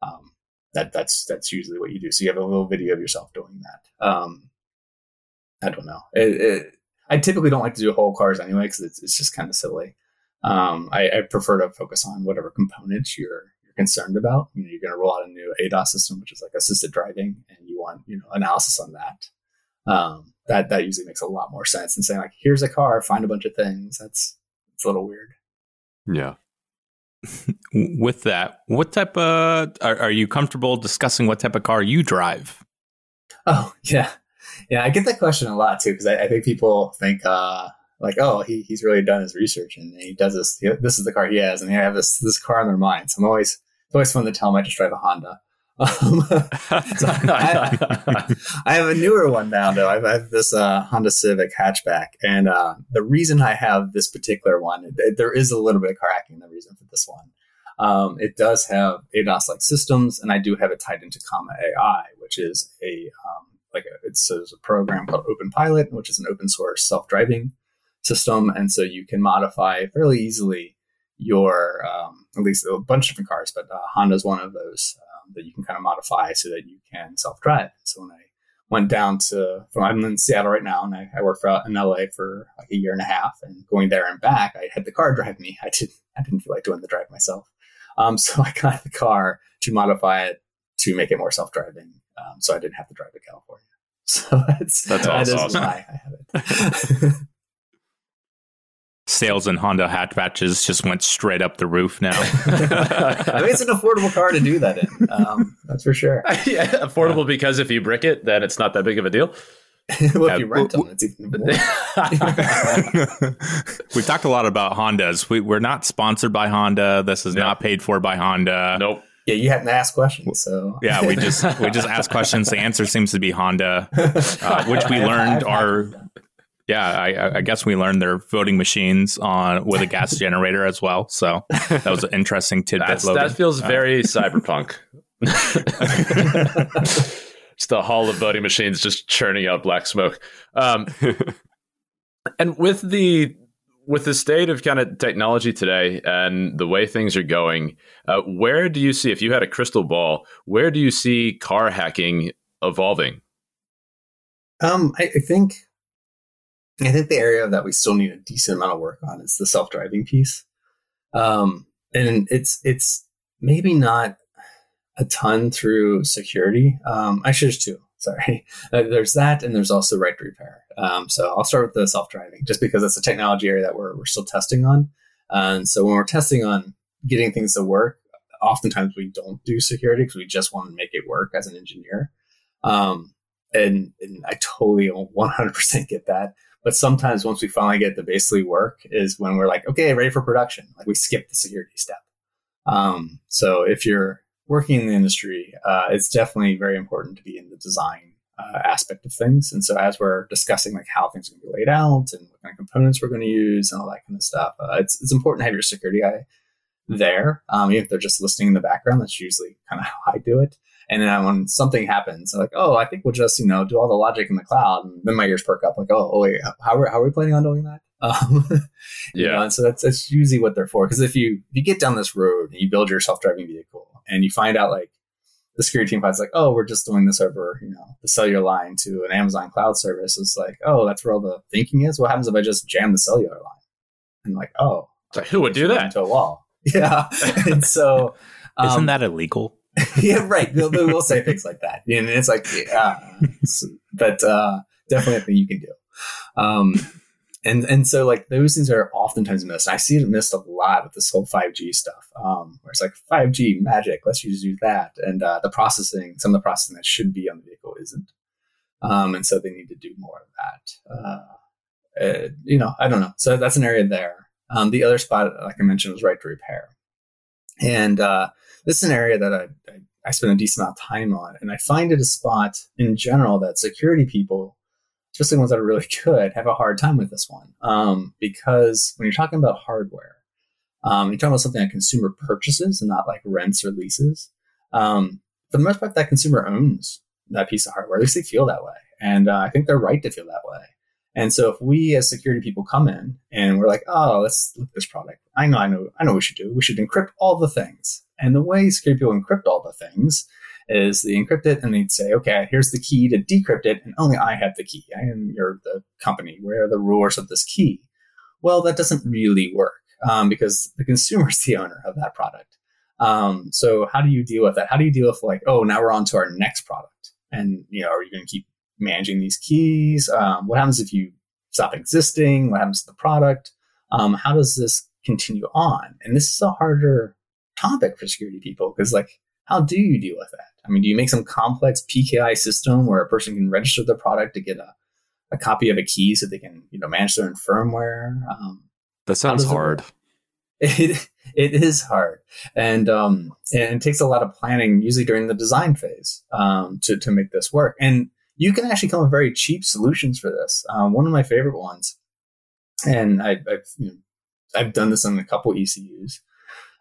Um, that that's that's usually what you do. So you have a little video of yourself doing that. Um, I don't know. It, it, I typically don't like to do whole cars anyway because it's, it's just kind of silly. Um, I, I, prefer to focus on whatever components you're you're concerned about. You know, you're going to roll out a new ADAS system, which is like assisted driving, and you want you know analysis on that. Um, that that usually makes a lot more sense than saying like, here's a car, find a bunch of things. That's it's a little weird. Yeah. [laughs] with that, what type of are, are, you comfortable discussing what type of car you drive? Oh [laughs] yeah, yeah, I get that question a lot too because I, I, think people think uh, like, oh, he, he's really done his research and he does this. This is the car he has, and they have this this car in their mind. So I'm always it's always fun to tell them I just drive a Honda. Um, [laughs] so I, I, have a newer one now, though. I have this uh, Honda Civic hatchback, and uh, the reason I have this particular one, there is a little bit of car hacking. The reason for this one, um, it does have ADAS-like systems, and I do have it tied into Comma AI, which is a um, like a, it's, a program called Open Pilot, which is an open source self driving system, and so you can modify fairly easily your um, at least a bunch of different cars, but uh, Honda's one of those that you can kind of modify so that you can self drive. So when I went down to, from, I'm in Seattle right now, and I, I worked for in LA for like a year and a half, and going there and back, I had the car drive me. [laughs] I didn't, I didn't feel like doing the drive myself. Um, [laughs] so I got the car to modify it to make it more self driving, um, so I didn't have to drive to California. [laughs] So that's that's awesome. why I have it. Sales in Honda hatchbacks just went straight up the roof now. [laughs] I mean, it's an affordable car to do that in. Um, that's for sure. [laughs] yeah, affordable yeah. because if you brick it, then it's not that big of a deal. well, if you rent them, it's even more. [laughs] We've talked a lot about Hondas. We, are not sponsored by Honda. This is not paid for by Honda. Nope. Yeah, you hadn't asked questions, so yeah, we just we just ask questions. The answer seems to be Honda, uh, which we learned are yeah, I, I, guess we learned they're voting machines on with a gas [laughs] generator as well. So that was an interesting tidbit. that feels uh, very cyberpunk. [laughs] it's the hall of voting machines just churning out black smoke. Um, [laughs] and with the with the state of kind of technology today and the way things are going, uh, where do you see, if you had a crystal ball, where do you see car hacking evolving? Um, I, I think I think the area that we still need a decent amount of work on is the self driving piece. Um, and it's it's maybe not a ton through security. Um, I should too. Sorry. [laughs] Uh, there's that, and there's also right to repair. Um, so I'll start with the self driving, just because it's a technology area that we're we're still testing on. And so when we're testing on getting things to work, oftentimes we don't do security because we just want to make it work as an engineer. Um, and, and I totally 100% get that. But sometimes once we finally get the basically work is when we're like, okay, ready for production. Like we skip the security step. Um, so if you're working in the industry, uh, it's definitely very important to be in the design uh, aspect of things. And so as we're discussing like how things are going to be laid out and what kind of components we're going to use and all that kind of stuff, uh, it's it's important to have your security guy there. Um, even if they're just listening in the background, that's usually kind of how I do it. And then when something happens, I'm like, oh, I think we'll just, you know, do all the logic in the cloud. And then my ears perk up like, oh, oh wait, how are, how are we planning on doing that? [laughs] Um, yeah. Know, and so that's, that's usually what they're for. Cause if you, if you get down this road and you build your self-driving vehicle and you find out like the security team finds like, oh, we're just doing this over, you know, the cellular line to an Amazon cloud service. It's like, oh, that's where all the thinking is. What happens if I just jam the cellular line? And like, oh, so who would do that? Into a wall. [laughs] Yeah. and so, um, isn't that illegal? [laughs] yeah, right. They'll, they'll say things like that, and it's like, yeah, but uh, definitely a thing you can do. Um, and and so like those things are oftentimes missed. I see it missed a lot with this whole 5G stuff, um, where it's like 5G magic. Let's just do that, and uh, the processing, some of the processing that should be on the vehicle isn't, um, and so they need to do more of that. Uh, uh, you know, I don't know. So that's an area there. Um, the other spot, like I mentioned, was right to repair, and uh, this is an area that I, I, I spend a decent amount of time on, and I find it a spot in general that security people especially ones that are really [laughs] good, have a hard time with this one. Um, because when you're talking about hardware, um, you're talking about something that consumer purchases and not like rents or leases. Um, for the most part, that consumer owns that piece of hardware. At least they feel that way. And uh, I think they're right to feel that way. And so if we as security people come in and we're like, oh, let's look at this product. I know, I know, I know what we should do. We should encrypt all the things. And the way security people encrypt all the things is they encrypt it and they'd say, okay, here's the key to decrypt it, and only I have the key. I am your the company. Where are the rulers of this key? Well, that doesn't really work um, because the consumer is the owner of that product. Um, so how do you deal with that? How do you deal with like, oh, now we're on to our next product, and you know, are you going to keep managing these keys? Um, what happens if you stop existing? What happens to the product? Um, how does this continue on? And this is a harder topic for security people because like how do you deal with that? I mean, do you make some complex PKI system where a person can register the product to get a, a copy of a key so they can, you know, manage their own firmware? Um, that sounds hard. [laughs] It, it is hard. And, um, and it takes a lot of planning, usually during the design phase, um, to, to make this work. And you can actually come up with very cheap solutions for this. Um, one of my favorite ones, and I, have you know, I've done this on a couple ECUs,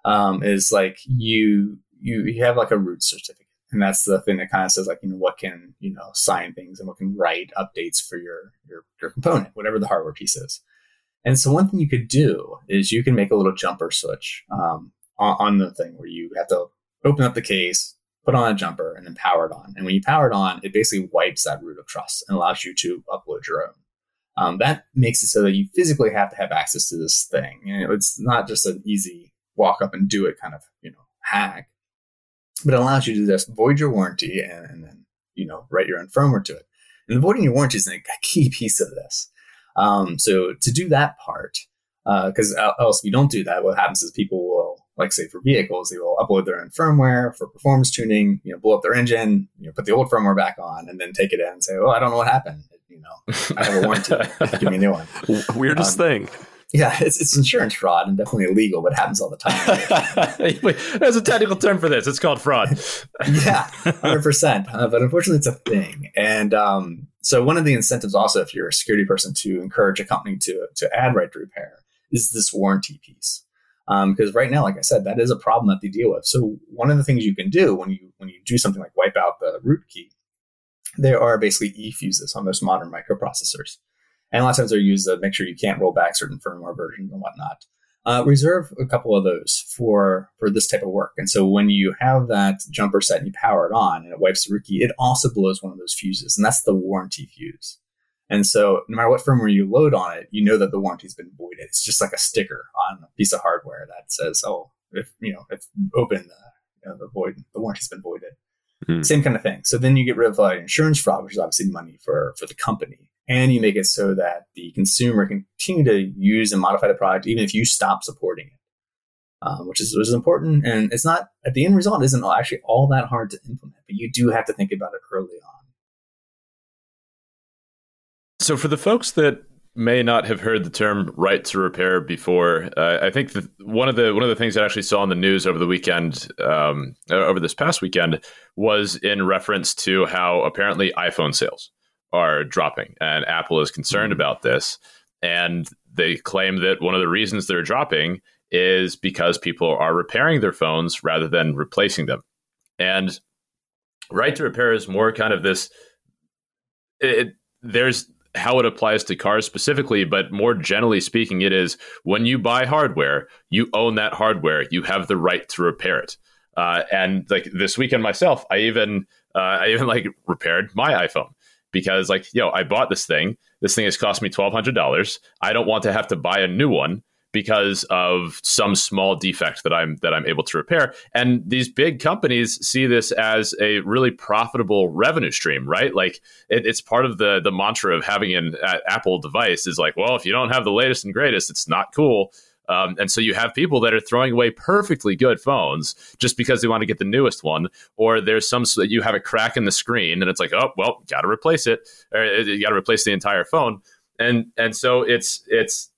um, is like you you, you have like a root certificate. And that's the thing that kind of says like, you know, what can, you know, sign things and what can write updates for your, your, your component, whatever the hardware piece is. And so one thing you could do is you can make a little jumper switch um, on, on, the thing where you have to open up the case, put on a jumper, and then power it on. And when you power it on, it basically wipes that root of trust and allows you to upload your own. Um, that makes it so that you physically have to have access to this thing. And it's not just an easy walk up and do it kind of, you know, hack but it allows you to just void your warranty and, and then you know write your own firmware to it. And voiding your warranty is a key [laughs] piece of this. Um, so to do that part, because uh, else if you don't do that, what happens is people will, like say for vehicles, they will upload their own firmware for performance tuning, you know, blow up their engine, you know, put the old firmware back on, and then take it in and say, "Oh, I don't know what happened." You know, I have a warranty. Give me a new one. [laughs] Weirdest um, thing. Yeah, it's, it's insurance fraud and definitely illegal, but it happens all the time. [laughs] There's a technical term for this. It's called fraud. [laughs] yeah, 100%. Uh, but unfortunately, it's a thing. And um, so, one of the incentives also, if you're a security person, to encourage a company to, to add right to repair is this warranty piece. Um, because right now, like I said, that is a problem that they deal with. So, one of the things you can do when you when you do something like wipe out the root key, there are basically e fuses on most modern microprocessors. And a lot of times they're used to make sure you can't roll back certain firmware versions and whatnot. Uh, reserve a couple of those for for this type of work. And so when you have that jumper set and you power it on and it wipes the root key, it also blows one of those fuses, and that's the warranty fuse. And so no matter what firmware you load on it, you know that the warranty's been voided. It's just like a sticker on a piece of hardware that says, "Oh, if you know, if open the you know, the void, the warranty's been voided." Mm. Same kind of thing. So then you get rid of uh, insurance fraud, which is obviously money for for the company and you make it so that the consumer can continue to use and modify the product even if you stop supporting it. um, which is which is important. And it's not at the end result isn't actually all that hard to implement, but you do have to think about it early on. So for the folks that may not have heard the term right to repair before. Uh, I think one of the one of the things I actually saw in the news over the weekend, um, over this past weekend, was in reference to how apparently iPhone sales are dropping, and Apple is concerned mm-hmm. about this, and they claim that one of the reasons they're dropping is because people are repairing their phones rather than replacing them, and right to repair is more kind of this. It, there's how it applies to cars specifically, but more generally speaking, it is when you buy hardware, you own that hardware. You have the right to repair it. Uh, and like this weekend myself, I even uh, I even like repaired my iPhone because like yo, I bought this thing. This thing has cost me twelve hundred dollars. I don't want to have to buy a new one because of some small defect that I'm that I'm able to repair. And these big companies see this as a really profitable revenue stream, right? Like it, it's part of the the mantra of having an Apple device is like, well, if you don't have the latest and greatest, it's not cool. Um, and so you have people that are throwing away perfectly good phones just because they want to get the newest one, or there's some so you have a crack in the screen and it's like, oh well, got to replace it, or uh, you got to replace the entire phone. And and so it's it's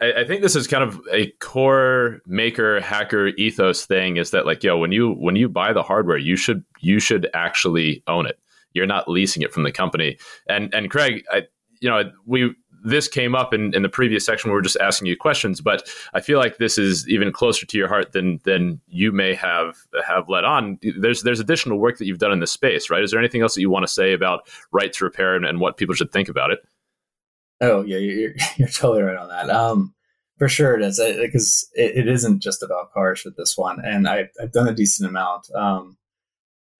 I, I think this is kind of a core maker hacker ethos thing is that like yo when you when you buy the hardware you should you should actually own it you're not leasing it from the company and and craig I, you know we this came up in, in the previous section we are just asking you questions but i feel like this is even closer to your heart than than you may have have let on there's there's additional work that you've done in this space right is there anything else that you want to say about right to repair and, and what people should think about it Oh yeah, you're, [laughs] you're totally right on that. Um, for sure it is because it, it isn't just about cars with this one, and I, have done a decent amount. Um,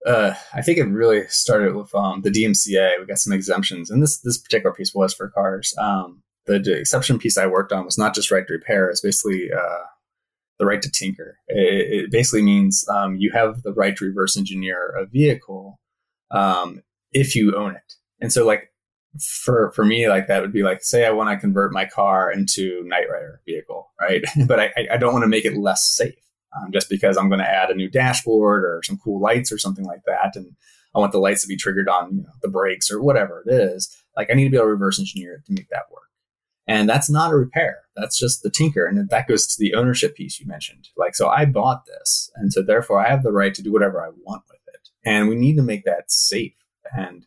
uh, I think it really started with um, the DMCA. We got some exemptions, and this this particular piece was for cars. Um, the, the, exception piece I worked on was not just right to repair; it's basically uh, the right to tinker. It, it basically means um, you have the right to reverse engineer a vehicle um, if you own it. And so, like for for me like that would be like say I want to convert my car into Knight Rider vehicle, right? [laughs] but I, I don't want to make it less safe um, just because I'm going to add a new dashboard or some cool lights or something like that, and I want the lights to be triggered on you know, the brakes or whatever it is. Like I need to be able to reverse engineer it to make that work. And that's not a repair. That's just the tinker. And that goes to the ownership piece you mentioned. Like, so I bought this. And so therefore I have the right to do whatever I want with it. And we need to make that safe. And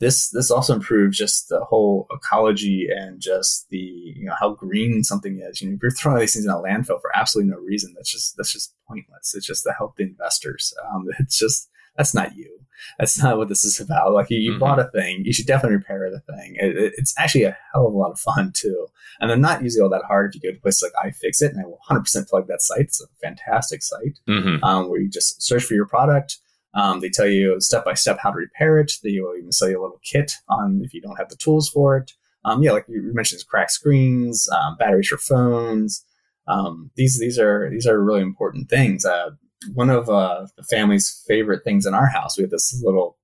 this this also improves just the whole ecology and just the you know how green something is. You know, if you're throwing these things in a landfill for absolutely no reason, that's just that's just pointless. It's just to help the investors. Um, [laughs] it's just that's not you. That's not what this is about. Like you, you mm-hmm. bought a thing, you should definitely repair the thing. It, it, it's actually a hell of a lot of fun too, and they're not usually all that hard. If you go to places like iFixit, and I will 100% plug that site. It's a fantastic site mm-hmm. um, where you just search for your product um, they tell you step by step how to repair it. They will even sell you a little kit on if you don't have the tools for it. Um, yeah, like you mentioned, cracked screens, um, batteries for phones. Um, these these are these are really important things. Uh, one of uh, the family's favorite things in our house, we have this little,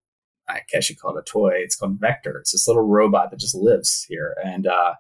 I guess you call it a toy. It's called Vector. It's this little robot that just lives here, and uh,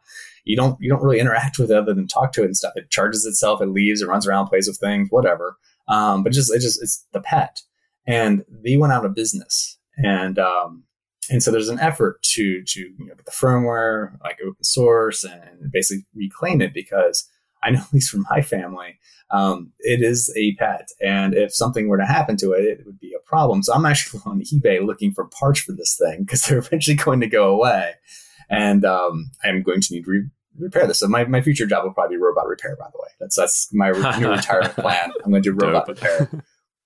you don't you don't really interact with it other than talk to it and stuff. It charges itself, it leaves, it runs around, plays with things, whatever. Um, but just it just it's the pet and they went out of business. And um, and so there's an effort to to you know, get the firmware like open source and basically reclaim it because I know [laughs] at least from my family, um, it is a pet, and if something were to happen to it, it would be a problem. So I'm actually [laughs] on eBay looking for parts for this thing because they're [laughs] eventually going to go away, and um, I'm going to need to re- repair this. So my, my future job will probably be robot repair. By the way, that's that's my new retirement plan. I'm going to do robot repair.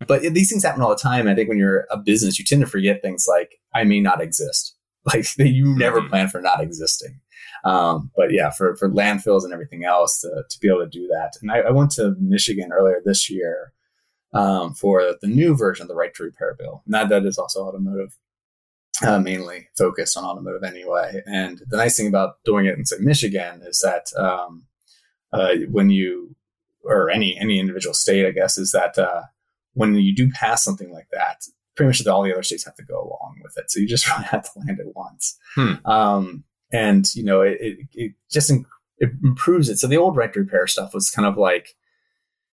But these things happen all the time. I think when you're a business, you tend to forget things like I may not exist. [laughs] Like you never mm-hmm. plan for not existing. Um, but yeah, for, for landfills and everything else to, to be able to do that. And I, I went to Michigan earlier this year um, for the new version of the right to repair bill. Now that is also automotive, uh, mainly focused on automotive anyway. And the nice thing about doing it in say Michigan is that um, uh, when you or any any individual state, I guess, is that uh, when you do pass something like that, pretty much all the other states have to go along with it. So you just [laughs] really have to land it once. Hmm. Um, and you know, it, it, it just in, it improves it. So the old right to repair stuff was kind of like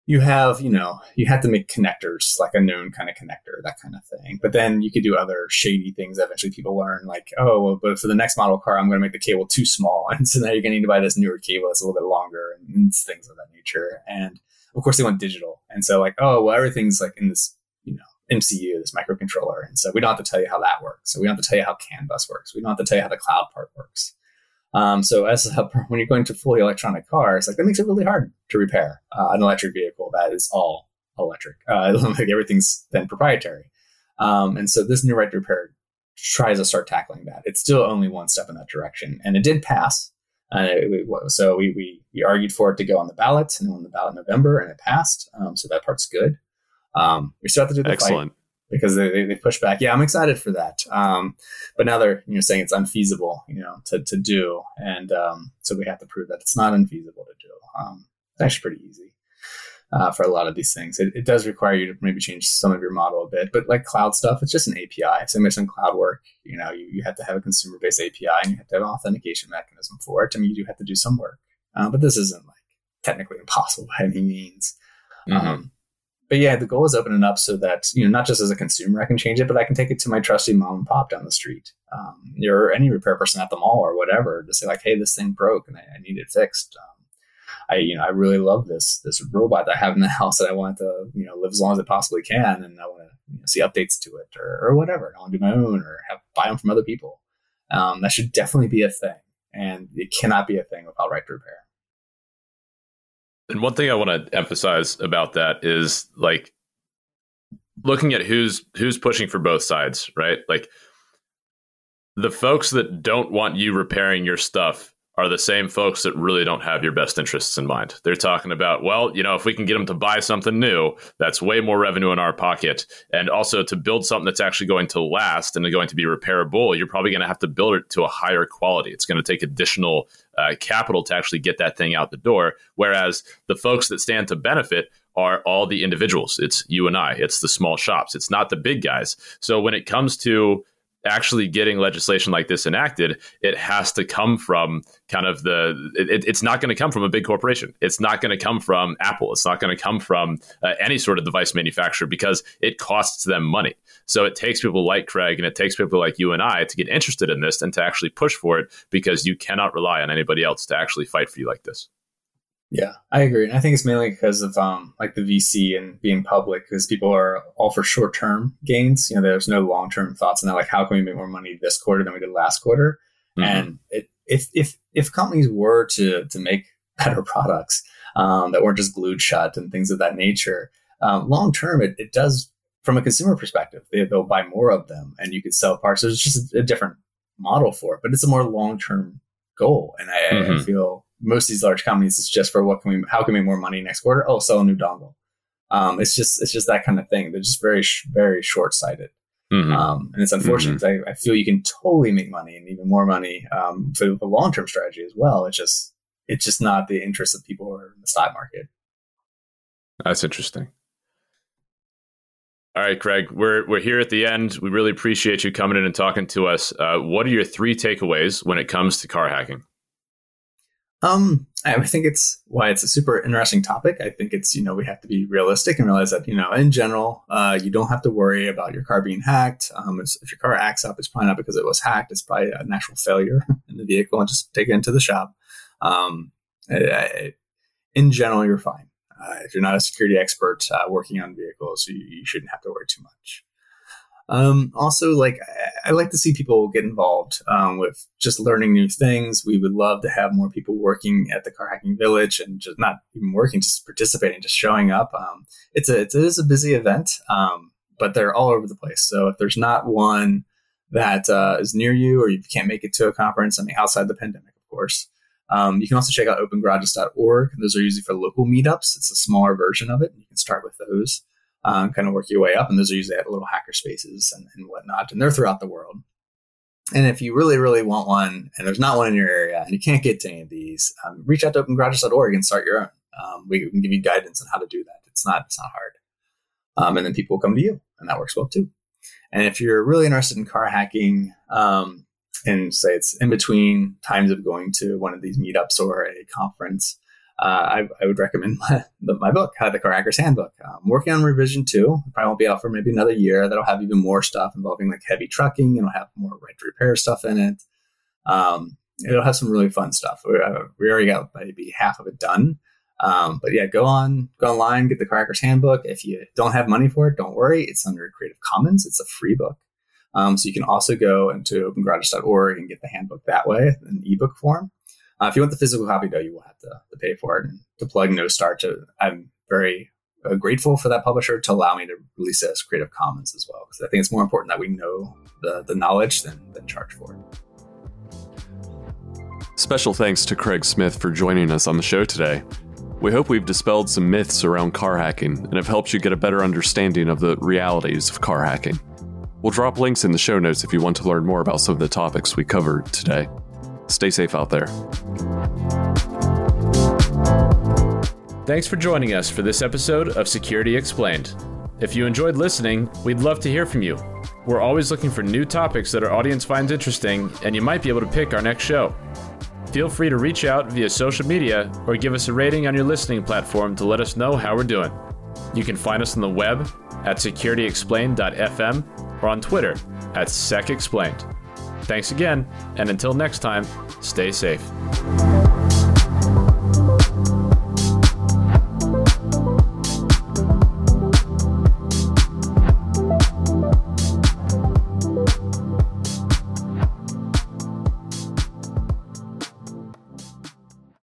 you have, you know, you have to make connectors, like a known kind of connector, that kind of thing. But then you could do other shady things that eventually people learn, like, oh, well, but for the next model car, I'm going to make the cable too small. [laughs] And so now you're going to need to buy this newer cable that's a little bit longer and things of that nature. And of course, they want digital. And so, like, oh, well, everything's like in this, you know, MCU, this microcontroller. And so we don't have to tell you how that works. So we don't have to tell you how CAN bus works. We don't have to tell you how the cloud part works. Um, so as a, [laughs] when you're going to fully electronic cars, like that makes it really hard to repair uh, an electric vehicle that is all electric. Uh, [laughs] like everything's then proprietary. Um, and so this new right to repair tries to start tackling that. It's still only one step in that direction, and it did pass. And it, so we, we we argued for it to go on the ballot, and on the ballot in November, and it passed. Um, so that part's good. Um, we still have to do the Excellent. fight because they, they, they push back. Yeah, I'm excited for that. Um, but now they're you know saying it's unfeasible, you know, to, to do, and um, so we have to prove that it's not unfeasible to do. Um, it's actually pretty easy uh, for a lot of these things. It, it, does require you to maybe change some of your model a bit, but like cloud stuff, it's just an API. So some cloud work, you know, you, you have to have a consumer based API and you have to have an authentication mechanism for it. I mean, you do have to do some work, uh, but this isn't like technically impossible [laughs] by any means. Mm-hmm. Um, but yeah, the goal is opening up so that you know not just as a consumer I can change it, but I can take it to my trusty mom and pop down the street, um, or any repair person at the mall or whatever, to say like, hey, this thing broke and I, I need it fixed. Um, I you know I really love this this robot that I have in the [laughs] house that I want to you know live as long as it possibly can, and I want to you know, see updates to it or, or whatever. I want to do my own or have buy them from other people. Um, that should definitely be a thing, and it cannot be a thing without right to repair. And one thing I want to emphasize about that is like looking at who's who's pushing for both sides, right? Like the folks that don't want you repairing your stuff are the same folks that really don't have your best interests in mind. They're talking about, well, you know, if we can get them to buy something new, that's way more revenue in our pocket. And also to build something that's actually going to last and going to be repairable, you're probably going to have to build it to a higher quality. It's going to take additional uh, capital to actually get that thing out the door. Whereas the folks that stand to benefit are all the individuals. It's you and I. It's the small shops. It's not the big guys. So when it comes to actually getting legislation like this enacted, it has to come from kind of the. It, it's not going to come from a big corporation. It's not going to come from Apple. It's not going to come from uh, any sort of device manufacturer because it costs them money. So it takes people like Craig and it takes people like you and I to get interested in this and to actually push for it because you cannot rely on anybody else to actually fight for you like this. Yeah, I agree. And I think it's mainly because of um, like the VC and being public, because people are all for short term gains. You know, there's no long term thoughts and that. Like, how can we make more money this quarter than we did last quarter? Mm-hmm. And it, if if if companies were to to make [laughs] better products um, that weren't just glued shut and things of that nature, um, long term, it, it does from a consumer perspective. They, will buy more of them, and you could sell parts. It's just a, a different model for it, but it's a more long term goal. And I, mm-hmm. I feel most of these large companies, it's just for what can we, how can we make more money next quarter? Oh, sell a new dongle. Um, it's just, it's just that kind of thing. They're just very, sh- very short sighted. Mm-hmm. Um, and it's unfortunate mm-hmm. I, I, feel you can totally make money and even more money um, for the long term strategy as well. It's just, it's just not the interest of people who are in the stock market. That's interesting. All right, Craig, we're we're here at the end. We really appreciate you coming in and talking to us. Uh, what are your three takeaways when it comes to car hacking? Um, I think it's why it's a super interesting topic. I think it's, you know, we have to be realistic and realize that, you know, in general, uh, you don't have to worry about your car being hacked. Um, if your car acts up, it's probably not because it was hacked. It's probably a natural failure [laughs] in the vehicle and just take it into the shop. Um, I, I, in general, you're fine. Uh, if you're not a security expert uh, working on vehicles, you, you shouldn't have to worry too much. Um, also, like I, I, like to see people get involved um, with just learning new things. We would love to have more people working at the car hacking village and just not even working, just participating, just showing up. Um, it's a it is a busy event, um, but they're all over the place. So if there's not one that uh, is near you, or you can't make it to a conference, I mean outside the pandemic, of course. Um, you can also check out opengarages.org. Those are usually for local meetups. It's a smaller version of it. You can start with those um, kind of work your way up. And those are usually at little hacker spaces and, and whatnot, and they're throughout the world. And if you really, really want one, and there's not one in your area, and you can't get to any of these, um, reach out to opengarages.org and start your own. Um, we can give you guidance on how to do that. It's not, it's not hard. Um, and then people will come to you, and that works well too. And if you're really interested in car hacking, um, and say it's in between times of going to one of these meetups or a conference, uh, I, I, would recommend my, [laughs] my book, uh, The Car Hacker's Handbook. I'm working on revision two. Probably won't be out for maybe another year. That'll have even more stuff involving like heavy trucking. It'll have more right to repair stuff in it. Um, it'll have some really fun stuff. We, uh, we already got maybe half of it done. Um, but yeah, go on, go online, get the Car Hacker's Handbook. If you don't have money for it, don't worry. It's under Creative Commons. It's a free book. Um, so you can also go into opengarage.org and get the handbook that way in ebook form. Uh, if you want the physical copy, though, you will have to, to pay for it. And to plug No Starch, to, I'm very uh, grateful for that publisher to allow me to release it as Creative Commons as well, because I think it's more important that we know the, the knowledge than, than charge for it. Special thanks to Craig Smith for joining us on the show today. We hope we've dispelled some myths around car hacking and have helped you get a better understanding of the realities of car hacking. We'll drop links in the show notes if you want to learn more about some of the topics we covered today. Stay safe out there. Thanks for joining us for this episode of Security Explained. If you enjoyed listening, we'd love to hear from you. We're always looking for new topics that our audience finds interesting, and you might be able to pick our next show. Feel free to reach out via social media or give us a rating on your listening platform to let us know how we're doing. You can find us on the web at securityexplained.fm or on Twitter at SecExplained. Thanks again, and until next time, stay safe.